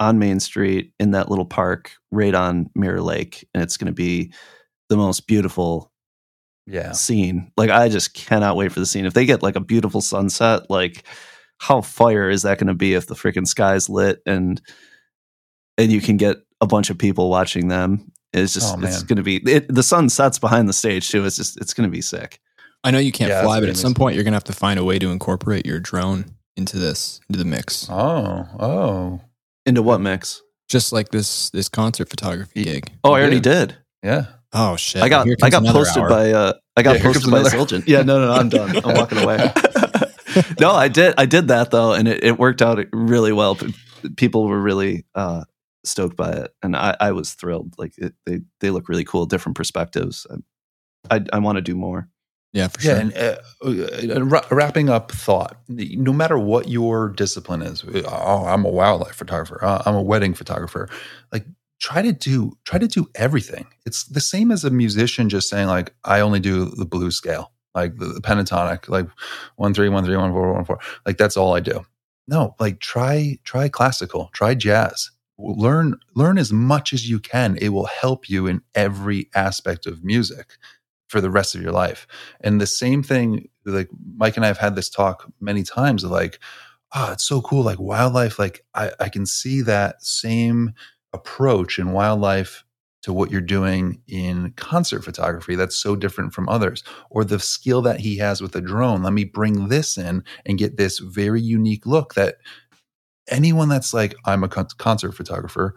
on Main Street in that little park right on Mirror Lake, and it's going to be the most beautiful Yeah. scene. Like I just cannot wait for the scene. If they get like a beautiful sunset, like how fire is that going to be if the freaking sky's lit and and you can get a bunch of people watching them? It's just Oh, it's going to be it, the sun sets behind the stage too. It's just it's going to be sick. I know you can't Yeah, fly, but at some point you're gonna have to find a way to incorporate your drone into this into the mix. Oh. Oh. Into what mix? Just like this this concert photography gig. Oh, I already did. did. Yeah. Oh shit! I got Here I got posted hour. by uh I got Yeah, posted by another- Zildjian. Yeah, no, no, no, I'm done. I'm [LAUGHS] walking away. [LAUGHS] no, I did I did that though, and it, it worked out really well. People were really uh, stoked by it, and I, I was thrilled. Like it, they they look really cool, different perspectives. I I, I want to do more. Yeah, for sure. Yeah, and uh, uh, wra- wrapping up thought. No matter what your discipline is, oh, I'm a wildlife photographer. Uh, I'm a wedding photographer. Like, try to do try to do everything. It's the same as a musician just saying like, I only do the blues scale, like the, the pentatonic, like one three one three one four one four. Like that's all I do. No, like try try classical, try jazz. Learn learn as much as you can. It will help you in every aspect of music for the rest of your life. And the same thing, like Mike and I have had this talk many times of like, oh, it's so cool. Like wildlife, like I, I can see that same approach in wildlife to what you're doing in concert photography that's so different from others or the skill that he has with the drone let me bring this in and get this very unique look that anyone that's like i'm a concert photographer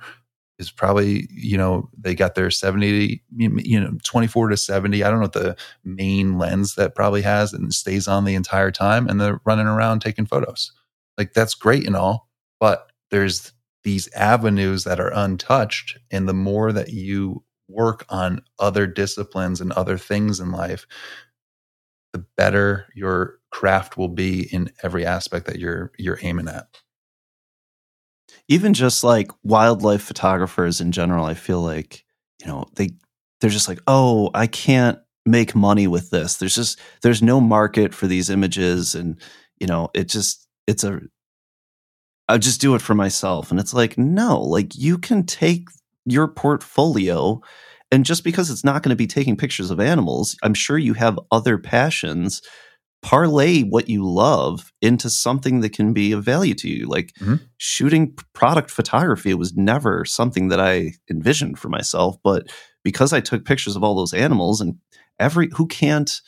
is probably you know they got their 70 you know 24 to 70 i don't know what the main lens that probably has and stays on the entire time and they're running around taking photos. Like that's great and all but there's these avenues that are untouched and the more that you work on other disciplines and other things in life the better your craft will be in every aspect that you're you're aiming at. Even just like wildlife photographers in general i feel like you know they they're just like oh i can't make money with this. There's just there's no market for these images and you know it just it's a i just do it for myself and it's like no like you can take your portfolio and just because it's not going to be taking pictures of animals i'm sure you have other passions parlay what you love into something that can be of value to you like Mhm. shooting product photography was never something that i envisioned for myself but because i took pictures of all those animals and every who can't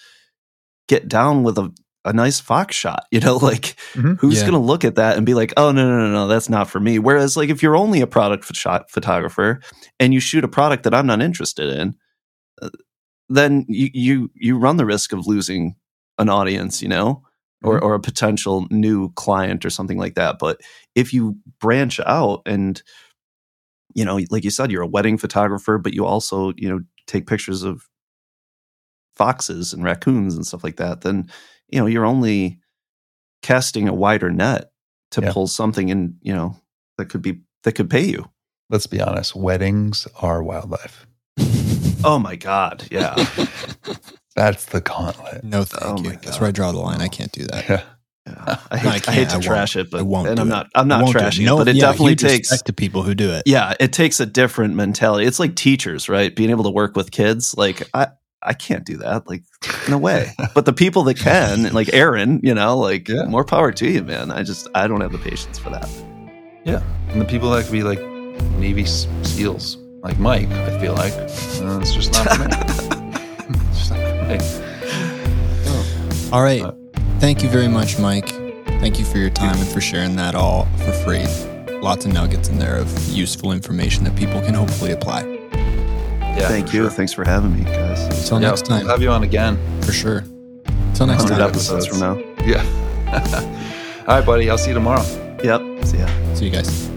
get down with a, a nice fox shot you know [LAUGHS] like Mhm. who's Yeah. going to look at that and be like oh no no no no that's not for me whereas like if you're only a product shot photographer and you shoot a product that i'm not interested in uh, then you you you run the risk of losing an audience you know or Mm-hmm. or a potential new client or something like that but if you branch out and you know like you said you're a wedding photographer but you also you know take pictures of foxes and raccoons and stuff like that then you know you're only casting a wider net to Yeah. pull something in you know that could be that could pay you let's be honest weddings are wildlife [LAUGHS] oh my god yeah [LAUGHS] that's the gauntlet no, thank Oh you. That's where I draw the line. I can't do that. yeah Yeah. [LAUGHS] I I hate, I, can't. hate to I won't. trash it, but I won't and I'm not I'm not won't trashing it, No, but it yeah, definitely huge takes respect to people who do it. yeah, it takes a different mentality. It's like teachers, right? Being able to work with kids. Like I I can't do that. Like [LAUGHS] no way. but the people that can, like Aaron, you know, like Yeah. more power to you, man. I just I don't have the patience for that. Yeah. And the people that could be like navy seals like mike i feel like uh, it's just not for me [LAUGHS] it's just not for me All right. Uh, Thank you very much, Mike. Thank you for your time and for sharing that all for free. Lots of nuggets in there of useful information that people can hopefully apply. Yeah, Thank you. sure. Thanks for having me, guys. Until Yeah, next time, We'll have you on again. for sure. Until next 100 time. episodes from now. Yeah. [LAUGHS] All right, buddy. I'll see you tomorrow. Yep. See ya. See you guys.